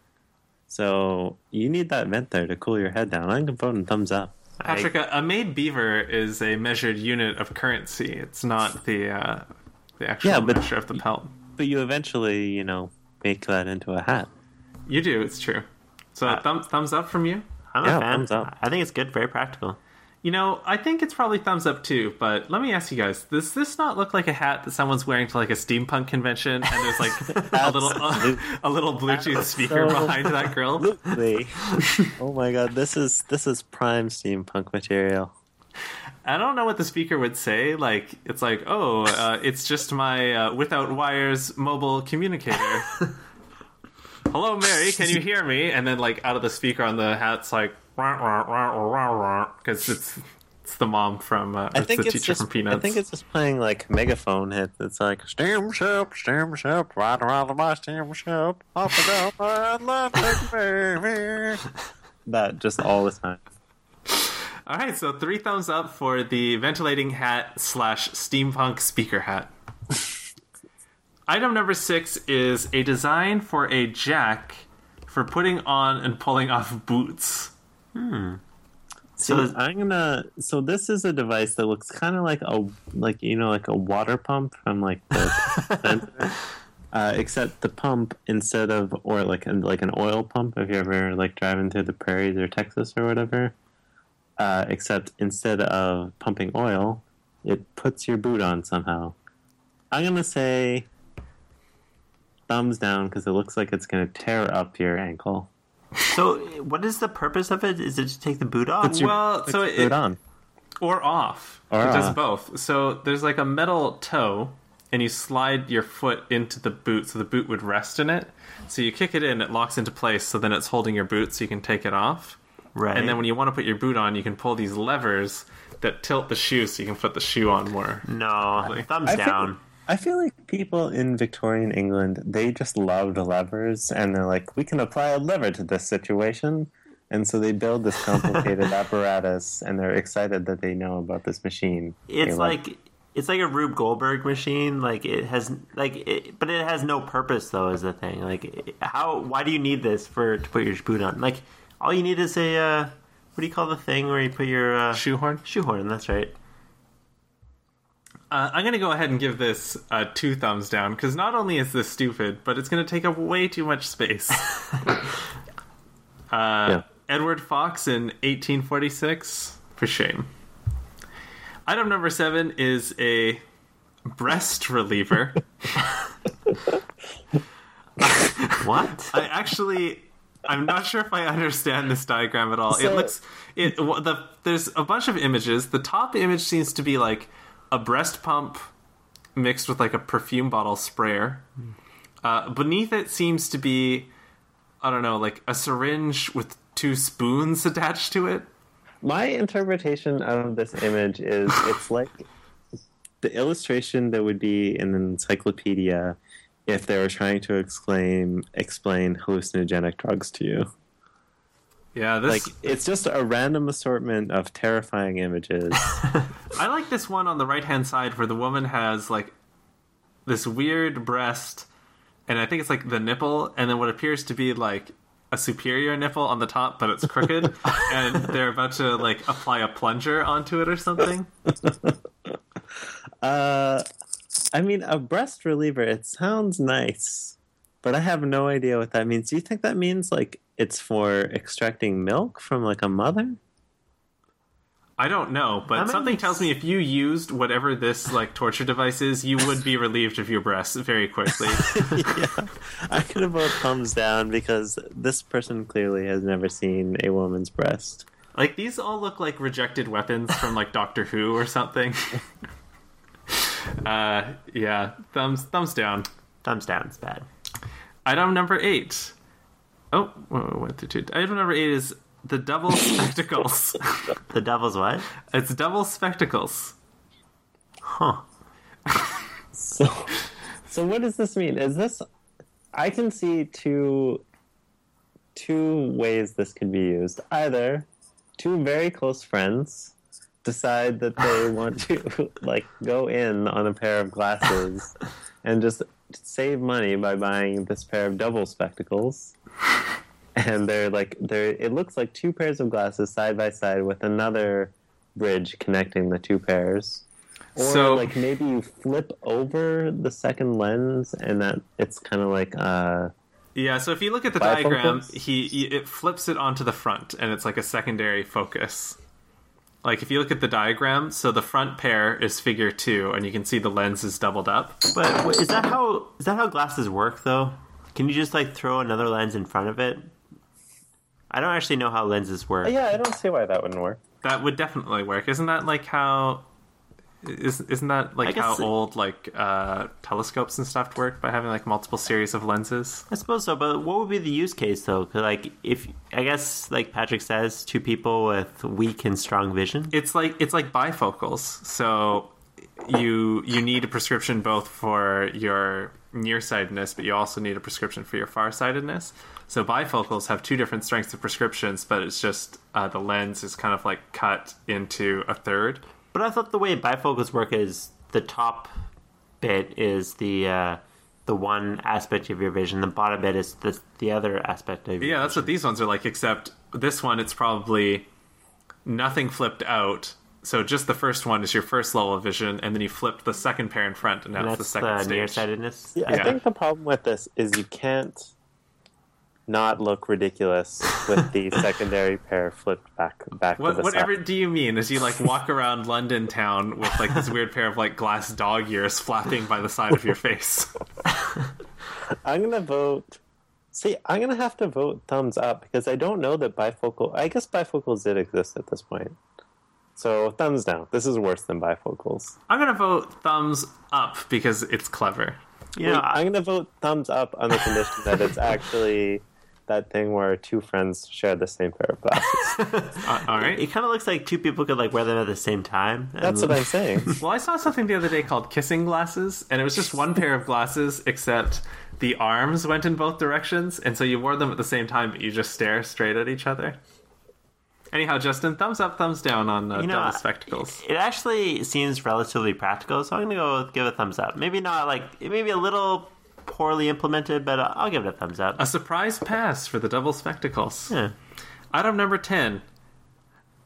so you need that vent there to cool your head down. I'm voting thumbs up. Patrick, a, a made beaver is a measured unit of currency. It's not the uh, the actual Yeah, but- measure of the pelt. But you eventually you know make that into a hat. You do. It's true. So, Uh, thumb, thumbs up from you. I'm Yeah, a fan. thumbs up. I think it's good, very practical. You know, I think it's probably thumbs up too. But let me ask you guys: Does this not look like a hat that someone's wearing to like a steampunk convention, and there's like *laughs* a little a little Bluetooth speaker so- behind that grill? *laughs* *laughs* Oh my god, this is this is prime steampunk material. I don't know what the speaker would say. Like, it's like, oh, uh, it's just my uh, without wires mobile communicator. *laughs* Hello, Mary, can you hear me? And then, like, out of the speaker on the hat's like, because it's it's the mom from uh, I it's think the it's just from Peanuts. I think it's just playing like megaphone hits. It's like steamship, steamship, right around my steamship, up and down my Atlantic, baby. *laughs* that just all the time. All right, so three thumbs up for the ventilating hat slash steampunk speaker hat. *laughs* Item number six is a design for a jack for putting on and pulling off boots. So is- I'm gonna. So this is a device that looks kind of like a like you know like a water pump from like the *laughs* center. Uh, except the pump instead of or like an like an oil pump if you're ever like driving through the prairies or Texas or whatever. Uh, except instead of pumping oil, it puts your boot on somehow. I'm gonna say thumbs down because it looks like it's gonna tear up your ankle. So, what is the purpose of it? Is it to take the boot off? Your- Well, so it- boot on. Or off. Or it does both. So there's like a metal toe, and you slide your foot into the boot so the boot would rest in it. So you kick it in, it locks into place, so then it's holding your boot so you can take it off. Right. And then when you want to put your boot on, you can pull these levers that tilt the shoe so you can put the shoe on more. no, thumbs I feel- down. I feel like people in Victorian England, they just loved levers and they're like, we can apply a lever to this situation. And so they build this complicated *laughs* apparatus and they're excited that they know about this machine. It's They like it's like a Rube Goldberg machine. Like it has like, it, but it has no purpose though. Is the thing like how? Why do you need this for to put your boot on? Like all you need is a uh, what do you call the thing where you put your uh, Shoehorn? shoehorn? That's right. Uh, I'm going to go ahead and give this uh, two thumbs down because not only is this stupid, but it's going to take up way too much space. *laughs* uh, Edward Fox in 1846, for shame. Item number seven is a breast reliever. *laughs* What? I actually, I'm not sure if I understand this diagram at all. it looks, it the there's a bunch of images. The top image seems to be like a breast pump mixed with like a perfume bottle sprayer. Uh, beneath it seems to be, I don't know, like a syringe with two spoons *laughs* attached to it. My interpretation of this image is it's like *laughs* the illustration that would be in an encyclopedia if they were trying to explain explain hallucinogenic drugs to you. Yeah, this Like it's just a random assortment of terrifying images. *laughs* I like this one on the right hand side where the woman has like this weird breast, and I think it's like the nipple, and then what appears to be like a superior nipple on the top, but it's crooked, *laughs* and they're about to like apply a plunger onto it or something. *laughs* Uh, I mean, a breast reliever. It sounds nice, but I have no idea what that means. Do you think that means like it's for extracting milk from like a mother? I don't know, but That something make tells me if you used whatever this like torture device is, you would be relieved of your breasts very quickly. *laughs* yeah, I could have vote thumbs down because this person clearly has never seen a woman's breast. Like these all look like rejected weapons from like Doctor Who or something. *laughs* uh, yeah, thumbs thumbs down. Thumbs down. is bad. Item number eight. Oh, whoa, whoa, went through two. Item number eight is the double *laughs* spectacles. *laughs* The devil's what? it's double spectacles. Huh. *laughs* So, so what does this mean? Is this? I can see two two ways this could be used. Either two very close friends decide that they *laughs* want to like go in on a pair of glasses and just save money by buying this pair of double spectacles. And they're like they're it looks like two pairs of glasses side by side with another bridge connecting the two pairs. Or So- like maybe you flip over the second lens and that it's kind of like uh Yeah, so if you look at the diagram, he, he it flips it onto the front, and it's like a secondary focus. Like if you look at the diagram, so the front pair is figure two, and you can see the lens is doubled up. But wait, is that how is that how glasses work though? Can you just like throw another lens in front of it? I don't actually know how lenses work. yeah, I don't see why that wouldn't work. That would definitely work. Isn't that like how? Is, isn't that like how it- old like uh, telescopes and stuff work by having like multiple series of lenses? I suppose so, but what would be the use case though? Cause, like, if I guess, like Patrick says, two people with weak and strong vision. It's like it's like bifocals. So you you need a prescription both for your nearsightedness, but you also need a prescription for your farsightedness. So bifocals have two different strengths of prescriptions, but it's just uh, the lens is kind of like cut into a third. But I thought the way bifocals work is the top bit is the uh, the one aspect of your vision. The bottom bit is the the other aspect of your Yeah, that's what these ones are like, except this one it's probably nothing flipped out. So just the first one is your first level of vision, and then you flipped the second pair in front, and now And it's the second the stage. nearsightedness. Yeah, Yeah. I think the problem with this is you can't not look ridiculous with the *laughs* secondary pair flipped back back to What, whatever side. do you mean? As you like walk *laughs* around London town with like this weird pair of like glass dog ears flapping by the side of your face? *laughs* I'm gonna vote. See, I'm gonna have to vote thumbs up because I don't know that bifocal. I guess bifocals did exist at this point. So thumbs down. This is worse than bifocals. I'm gonna vote thumbs up because it's clever. Yeah, Wait, I'm gonna vote thumbs up on the condition that it's actually that thing where two friends share the same pair of glasses. *laughs* Uh, all right. it kind of looks like two people could like wear them at the same time. That's what I'm saying. *laughs* Well, I saw something the other day called kissing glasses, and it was just one pair of glasses, except the arms went in both directions, and so you wore them at the same time, but you just stare straight at each other. Anyhow, Justin, thumbs up, thumbs down on uh, You know, double spectacles. It actually seems relatively practical, so I'm gonna go give a thumbs up. Maybe not like it may be a little poorly implemented, but uh, I'll give it a thumbs up. A surprise pass for the double spectacles. Yeah. Item number 10.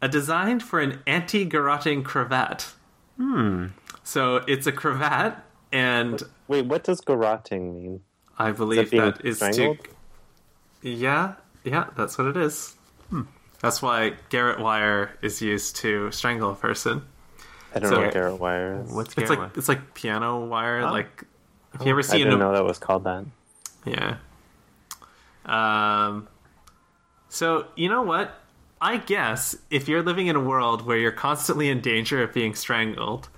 A design for an anti garroting cravat. Hmm. So it's a cravat, and Wait, what does garroting mean? I believe being that is strangled? to. Yeah, yeah, that's what it is. Hmm. That's why Garrett wire is used to strangle a person. I don't So- know what garrot wire is. What's It's Garrett? like it's like piano wire. Oh. Like, have you ever I seen didn't a know that was called that. Yeah. Um. So you know what? I guess if you're living in a world where you're constantly in danger of being strangled,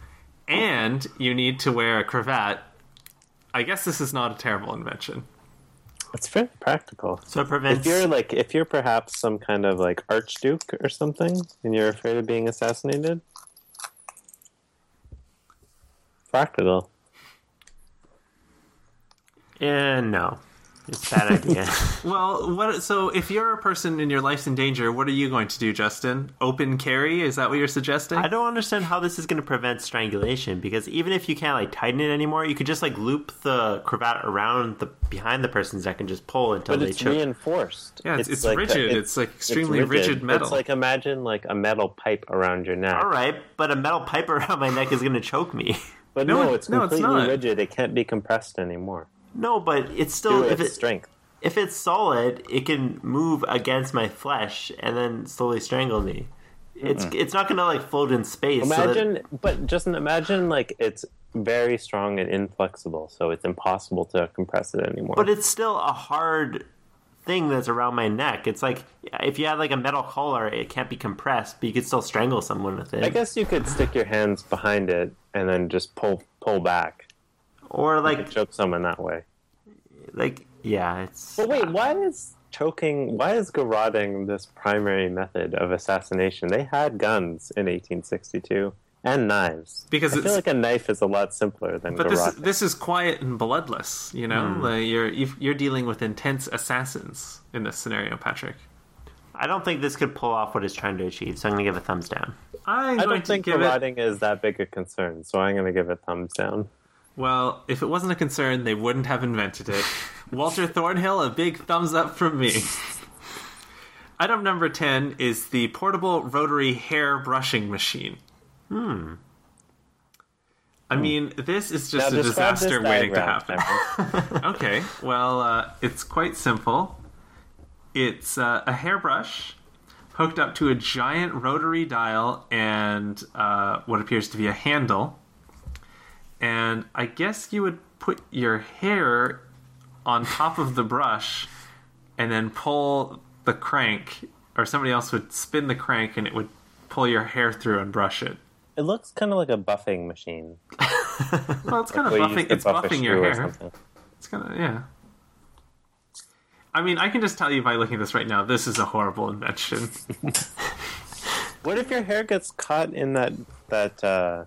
and you need to wear a cravat, I guess this is not a terrible invention. It's very practical. so it prevents. If you're like, if you're perhaps some kind of like archduke or something, and you're afraid of being assassinated, practical. Yeah, no, it's a bad idea. *laughs* Well, what? So if you're a person and your life's in danger, what are you going to do, Justin? Open carry? Is that what you're suggesting? I don't understand how this is going to prevent strangulation because even if you can't like tighten it anymore, you could just like loop the cravat around the behind the person's neck and just pull until But they it's choke. Reinforced. Yeah, it's- it's like rigid. a- It's, like, extremely rigid metal. It's like imagine like a metal pipe around your neck. All right, but a metal pipe *laughs* around my neck is going to choke me. But No, no, it- it's no, it's completely not. rigid. It can't be compressed anymore. No, but it's still to if its strength. if it's solid, it can move against my flesh and then slowly strangle me. It's hmm. it's not going to like float in space. so that- Imagine, but just imagine like it's very strong and inflexible, so it's impossible to compress it anymore. but it's still a hard thing that's around my neck. It's like if you had like a metal collar, it can't be compressed, but you could still strangle someone with it. I guess you could stick your hands behind it and then just pull pull back. Or like could choke someone that way. like yeah, it's. But wait, why is choking? Why is garroting this primary method of assassination? They had guns in 1862 and knives. Because I feel like a knife is a lot simpler than But this garroting. this is quiet and bloodless. You know, hmm. Like, you're you've- you're dealing with intense assassins in this scenario, Patrick. I don't think this could pull off what it's trying to achieve, so I'm going to give it a thumbs down. I'm I don't think garroting is that big a concern, so I'm going to give it thumbs down. Well, if it wasn't a concern, they wouldn't have invented it. *laughs* Walter Thornhill, a big thumbs up from me. *laughs* Item number 10 is the portable rotary hair brushing machine. Hmm. I mean, this is just Now a disaster waiting to happen. *laughs* Okay, well, uh, it's quite simple. It's uh, a hairbrush hooked up to a giant rotary dial and uh, what appears to be a handle. And I guess you would put your hair on top of the brush and then pull the crank, or somebody else would spin the crank and it would pull your hair through and brush it. It looks kind of like a buffing machine. *laughs* Well, it's kind of Where buffing. It's buff buffing your hair. It's kind of yeah. I mean, I can just tell you by looking at this right now, this is a horrible invention. *laughs* What if your hair gets caught in that that uh,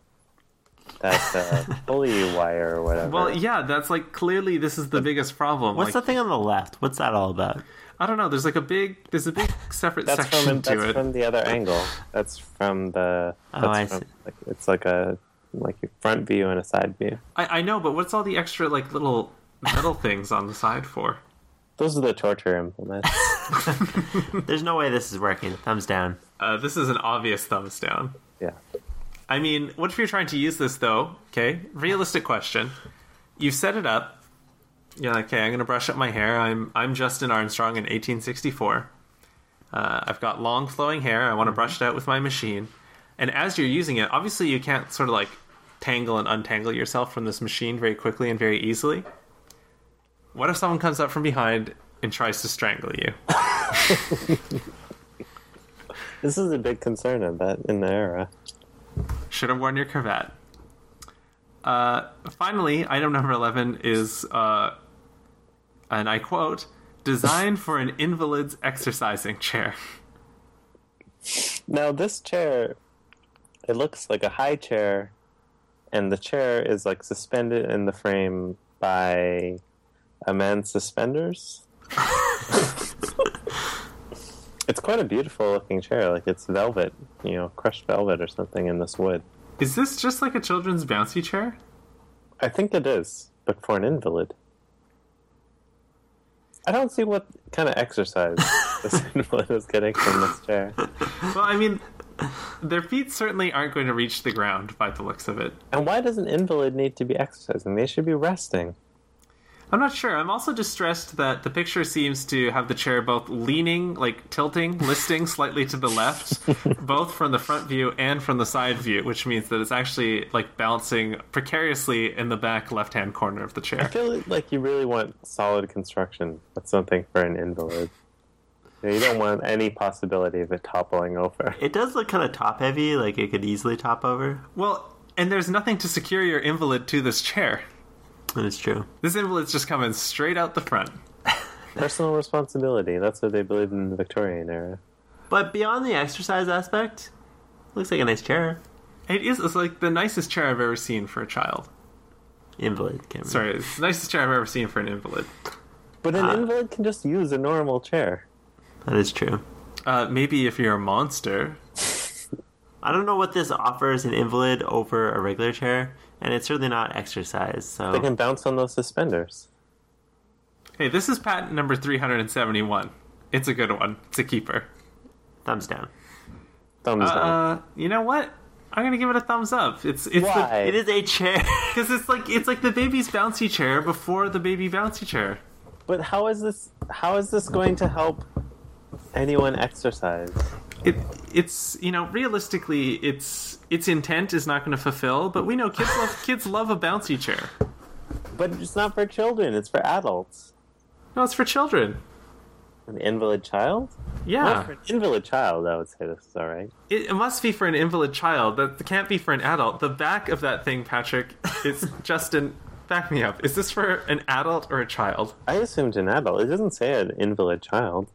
that uh, pulley wire or *laughs* whatever. Well, yeah, that's like clearly this is the biggest problem. What's like, the thing on the left? What's that all about? I don't know. There's like a big, there's a big *laughs* separate that's section from to that's it. from the other angle. That's from the. Oh, I from, see. Like, it's like a like a front view and a side view. I, I know, but what's all the extra like little metal *laughs* things on the side for? Those are the torture implements. There's no way this is working. Thumbs down. Uh, this is an obvious thumbs down. yeah. I mean, what if you're trying to use this though? Okay, realistic question. You've set it up. You're like, okay, I'm gonna brush up my hair. I'm I'm Justin Armstrong in 1864. Uh, I've got long flowing hair. I want to brush it out with my machine. And as you're using it, obviously you can't sort of like tangle and untangle yourself from this machine very quickly and very easily. What if someone comes up from behind and tries to strangle you? *laughs* This is a big concern, I bet, in the era. Should have worn your cravat. Uh, finally, item number 11 is, uh, and I quote, designed for an invalid's exercising chair. Now, this chair, it looks like a high chair, and the chair is like suspended in the frame by a man's suspenders. *laughs* it's quite a beautiful looking chair. Like it's velvet, you know, crushed velvet or something in this wood. Is this just like a children's bouncy chair? I think it is, but for an invalid. I don't see what kind of exercise *laughs* this invalid is getting from this chair. Well, I mean, their feet certainly aren't going to reach the ground by the looks of it. And why does an invalid need to be exercising? They should be resting. I'm not sure. I'm also distressed that the picture seems to have the chair both leaning, like tilting, listing *laughs* slightly to the left, both from the front view and from the side view, which means that it's actually like balancing precariously in the back left hand corner of the chair. I feel like you really want solid construction. That's something for an invalid. You don't want any possibility of it toppling over. It does look kind of top heavy, like it could easily top over. Well, and there's nothing to secure your invalid to this chair. That is true. This invalid's just coming straight out the front. *laughs* Personal responsibility. That's what they believed in the Victorian era. But beyond the exercise aspect, looks like a nice chair. It is it's like the nicest chair I've ever seen for a child. Invalid. Can't Sorry, it's the nicest chair I've ever seen for an invalid. But an Ah. invalid can just use a normal chair. That is true. Uh, maybe if you're a monster. *laughs* I don't know what this offers an invalid over a regular chair, and it's certainly not exercise. So They can bounce on those suspenders. Hey, this is patent number 371. It's a good one. It's a keeper. thumbs down. Thumbs down. Uh, you know what? I'm gonna give it a thumbs up. It's it's Why? It is a chair. *laughs* because it's like it's like the baby's bouncy chair before the baby bouncy chair. But how is this? How is this going to help anyone exercise? It it's you know realistically its its intent is not going to fulfill, but we know kids love kids love a bouncy chair. But it's not for children. It's for adults. No, it's for children. An invalid child? Well, Yeah, for an invalid child, I would say this is all right. it, it must be for an invalid child. That can't be for an adult. The back of that thing, Patrick, is *laughs* Justin. Back me up. Is this for an adult or a child? I assumed an adult. It doesn't say an invalid child.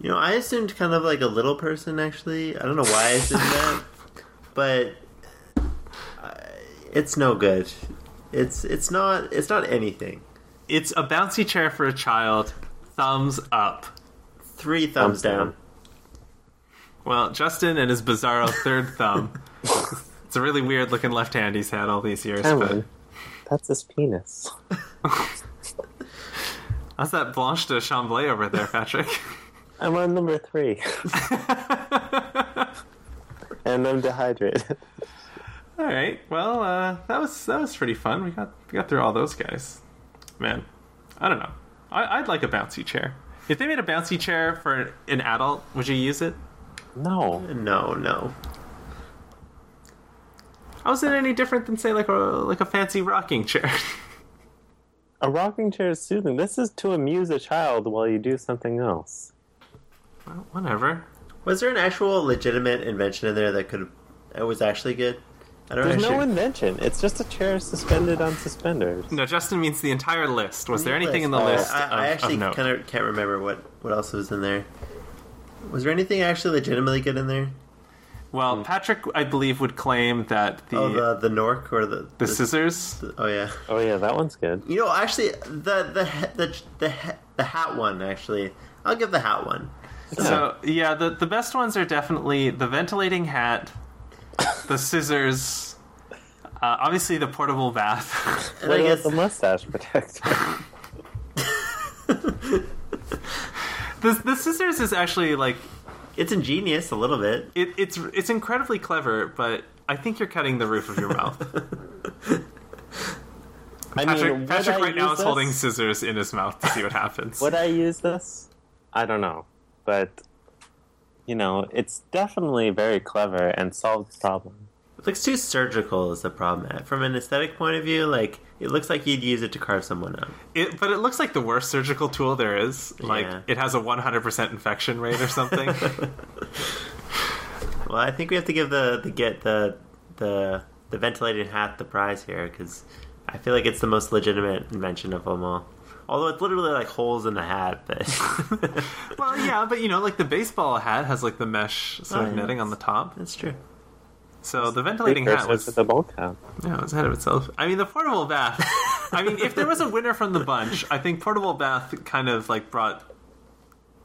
You know, I assumed kind of like a little person. Actually, I don't know why I assumed *laughs* that, but uh, it's no good. It's it's not it's not anything. It's a bouncy chair for a child. Thumbs up. Three thumbs, Thumbs down. down. Well, Justin and his bizarro third thumb. It's a really weird looking left hand he's had all these years. Cameron, that's his penis. *laughs* How's that Blanche de Chamblay over there, Patrick? *laughs* I'm on number three. *laughs* and I'm dehydrated. all right. Well, uh, that was that was pretty fun. We got we got through all those guys. Man, I don't know. I, I'd like a bouncy chair. If they made a bouncy chair for an adult, would you use it? No. No, no. How is it any different than say like a like a fancy rocking chair? A rocking chair is soothing. This is to amuse a child while you do something else. Well, whatever. Was there an actual legitimate invention in there that could that was actually good? I don't There's actually. no invention. It's just a chair suspended on suspenders. No, Justin means the entire list. Was there anything in the Uh, list I, of, I actually of note? kind of can't remember what what else was in there. Was there anything actually legitimately good in there? Well, Patrick, I believe, would claim that the Oh, the the Nork or the the scissors. Oh yeah. Oh yeah, that one's good. You know, actually, the the the the, the hat one. Actually, I'll give the hat one. So yeah, the the best ones are definitely the ventilating hat, the scissors, uh, obviously the portable bath. *laughs* And What I about guess the mustache protector? *laughs* the the scissors is actually like it's ingenious a little bit. it, it's it's incredibly clever, but I think you're cutting the roof of your mouth. I Patrick, would Patrick I right now use is this? holding scissors in his mouth to see what happens. Would I use this? I don't know, but you know, it's definitely very clever and solves the problem. It looks too surgical. Is the problem from an aesthetic point of view? Like it looks like you'd use it to carve someone up. It, but it looks like the worst surgical tool there is. Like Yeah. it has a 100% infection rate or something. *laughs* Well, I think we have to give the the get the the the ventilated hat the prize here because I feel like it's the most legitimate invention of them all. Although it's literally like holes in the hat, but *laughs* well, yeah, but you know, like the baseball hat has like the mesh sort Oh, of yeah. netting on the top. that's true. So the ventilating hat was the bowl cap. yeah, it was ahead of itself. I mean, the portable bath. I mean, if there was a winner from the bunch, I think portable bath kind of like brought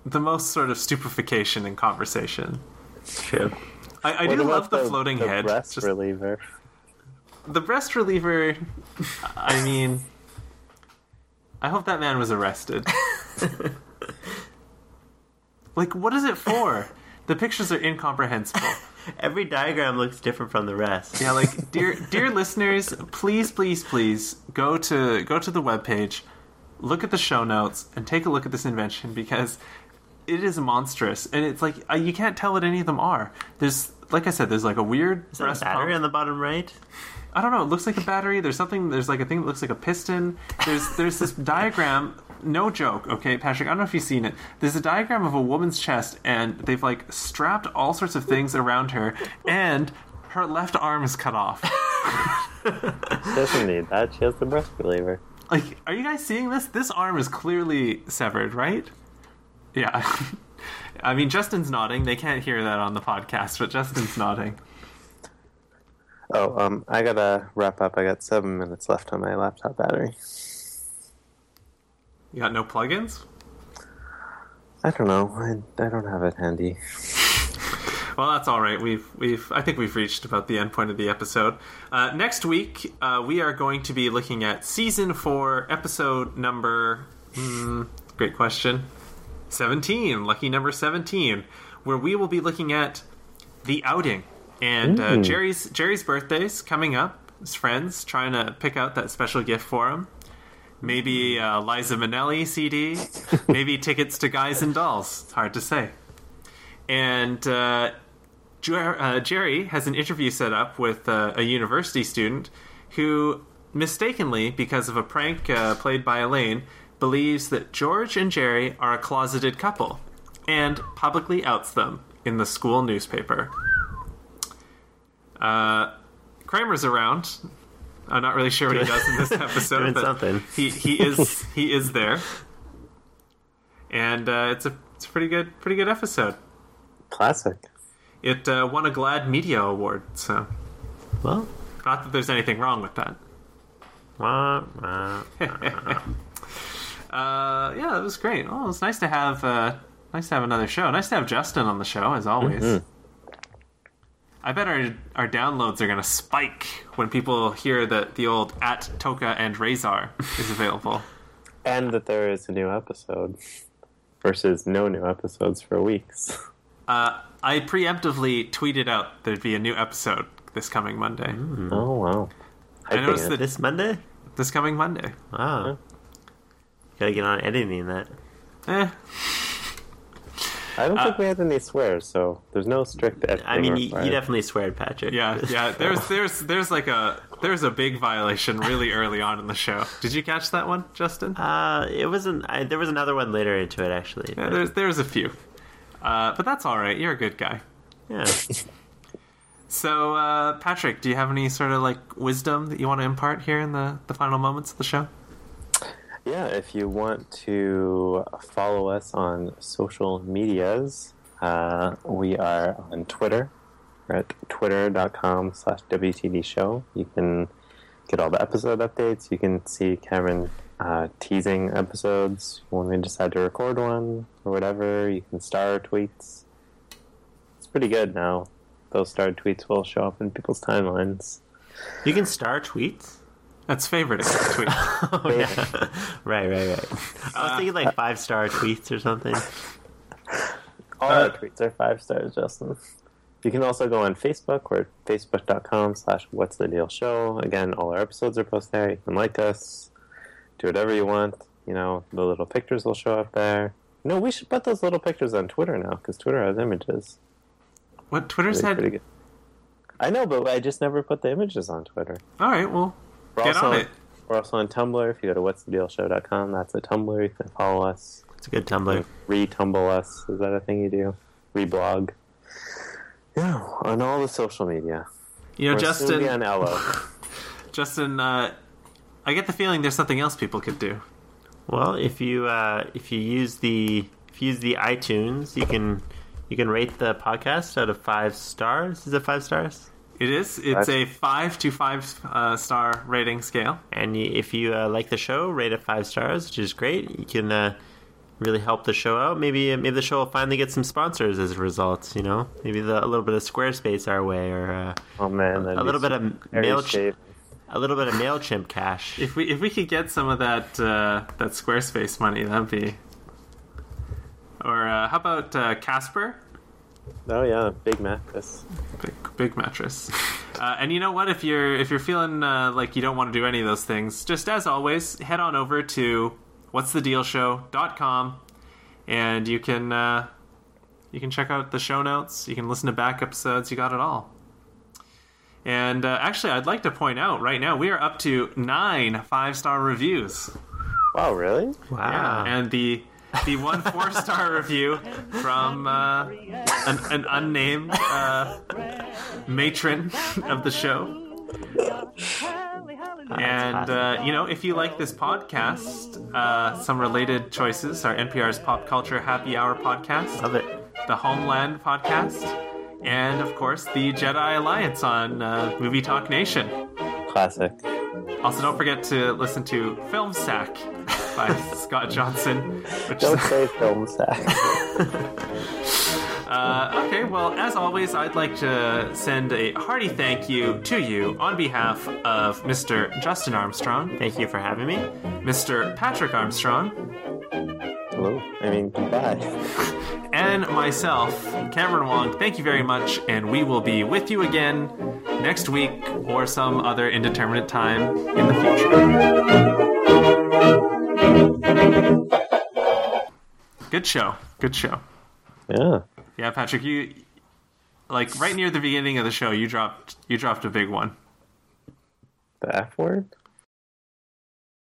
the most sort of stupefaction in conversation. True. I, I do about love the, floating the head. breast Just- reliever. the breast reliever. I mean, I hope that man was arrested. like, what is it for? The pictures are incomprehensible. Every diagram looks different from the rest. Yeah, like dear dear listeners, please, please, please go to go to the webpage, look at the show notes, and take a look at this invention because it is monstrous, and it's like uh, you can't tell what any of them are. There's like I said, there's like a weird Is that a breast battery pump. on the bottom right? I don't know. It looks like a battery. There's something. There's like a thing that looks like a piston. There's there's this *laughs* diagram. No joke. Okay, Patrick. I don't know if you've seen it. There's a diagram of a woman's chest, and they've like strapped all sorts of things around her, and her left arm is cut off. She doesn't need that. She has the breast reliever. Like, are you guys seeing this? This arm is clearly severed, right? Yeah. *laughs* I mean, Justin's nodding. They can't hear that on the podcast, but Justin's nodding. Oh, um, I gotta wrap up. I got seven minutes left on my laptop battery. You got no plugins? I don't know. I, I don't have it handy. *laughs* Well, that's all right. We've we've I think we've reached about the end point of the episode. Uh, next week, uh, we are going to be looking at season four, episode number. Hmm, great question. Seventeen, lucky number seventeen, where we will be looking at the outing and uh, Jerry's Jerry's birthday's coming up. His friends trying to pick out that special gift for him. Maybe uh, Liza Minnelli CD. *laughs* Maybe tickets to Guys and Dolls. It's hard to say and uh, Jer- uh, Jerry has an interview set up with uh, a university student who mistakenly, because of a prank uh, played by Elaine, believes that George and Jerry are a closeted couple and publicly outs them in the school newspaper. Uh, Kramer's around. I'm not really sure what he does in this *laughs* episode, Doing but something. he he is he is there, and uh, it's a it's a pretty good pretty good episode. Classic. It uh, won a GLAAD Media Award, so Well, not that there's anything wrong with that. wah, wah. *laughs* Uh, yeah, it was great. Oh, it's nice to have uh, nice to have another show. Nice to have Justin on the show as always. Mhm. I bet our our downloads are gonna spike when people hear that the old at Toka and Razor is available. *laughs* And that there is a new episode versus no new episodes for weeks. uh, I preemptively tweeted out there'd be a new episode this coming Monday. Oh wow! I Hyping noticed it. that this Monday? this coming Monday. Wow. Gotta get on editing that. Eh, I don't uh, think we had any swears, so there's no strict. I mean, you, you required. definitely swear, Patrick. yeah, *laughs* yeah. There's there's there's like a there's a big violation really early on in the show. Did you catch that one, Justin? Uh, it wasn't. I, there was another one later into it, actually. Yeah, but- there's there's a few, uh, but that's all right. You're a good guy. yeah. *laughs* So, uh, Patrick, do you have any sort of like wisdom that you want to impart here in the the final moments of the show? Yeah, if you want to follow us on social medias, uh, we are on Twitter We're at twitter.com slash WTD show. You can get all the episode updates. You can see Cameron uh, teasing episodes when we decide to record one or whatever. You can star tweets. It's pretty good now. Those starred tweets will show up in people's timelines. You can star tweets. That's favorite tweet. *laughs* Oh, yeah. *laughs* right, right, right. I was thinking like five star tweets or something. All our uh, tweets are five stars, Justin. You can also go on Facebook. We're at facebook.com slash what's the deal show. Again, all our episodes are posted there. You can like us, do whatever you want. You know, the little pictures will show up there. No, we should put those little pictures on Twitter now because Twitter has images. What Twitter's Really had? I know, but I just never put the images on Twitter. All right, well, We're get also on it. We're also on Tumblr. If you go to what's the deal show.com, that's a Tumblr. You can follow us. It's a good Tumblr. Retumble us. Is that a thing you do? Reblog. Yeah, on all the social media. You know, We're on Justin. Ello. *laughs* Justin, uh, I get the feeling there's something else people could do. Well, if you uh, if you use the if you use the iTunes, you can you can rate the podcast out of five stars. Is it five stars? It is. It's a five to five uh, star rating scale. And if you uh, like the show, rate it five stars, which is great. You can uh, really help the show out. Maybe maybe the show will finally get some sponsors as a result. You know, maybe the, a little bit of Squarespace our way, or uh, Oh man, that'd a little bit of Mailchimp, a little bit of Mailchimp cash. If we if we could get some of that uh, that Squarespace money, that'd be. Or uh, how about uh, Casper? Oh yeah, big mattress. Big, big mattress. *laughs* Uh, and you know what? If you're if you're feeling uh, like you don't want to do any of those things, just as always, head on over to what'sthedealshow.com and you can uh, you can check out the show notes. You can listen to back episodes. You got it all. And uh, actually, I'd like to point out right now we are up to nine five star reviews. Wow, really? wow. And the the one four star review from uh, an, an unnamed uh, matron of the show. And uh, you know, if you like this podcast, uh, some related choices are NPR's Pop Culture Happy Hour podcast, Love it. the Homeland podcast, and of course the Jedi Alliance on uh, Movie Talk Nation. Classic. Also, don't forget to listen to Film Sack by Scott Johnson, which Don't is say film sack. *laughs* Uh, okay, well, as always, I'd like to send a hearty thank you to you on behalf of Mr. Justin Armstrong, Thank you for having me. Mr. Patrick Armstrong, Hello. I mean, goodbye. *laughs* and myself, Cameron Wong. Thank you very much, and we will be with you again next week or some other indeterminate time in the future. Good show. Good show. Yeah. Yeah, Patrick, you like right near the beginning of the show, you dropped you dropped a big one. The F word?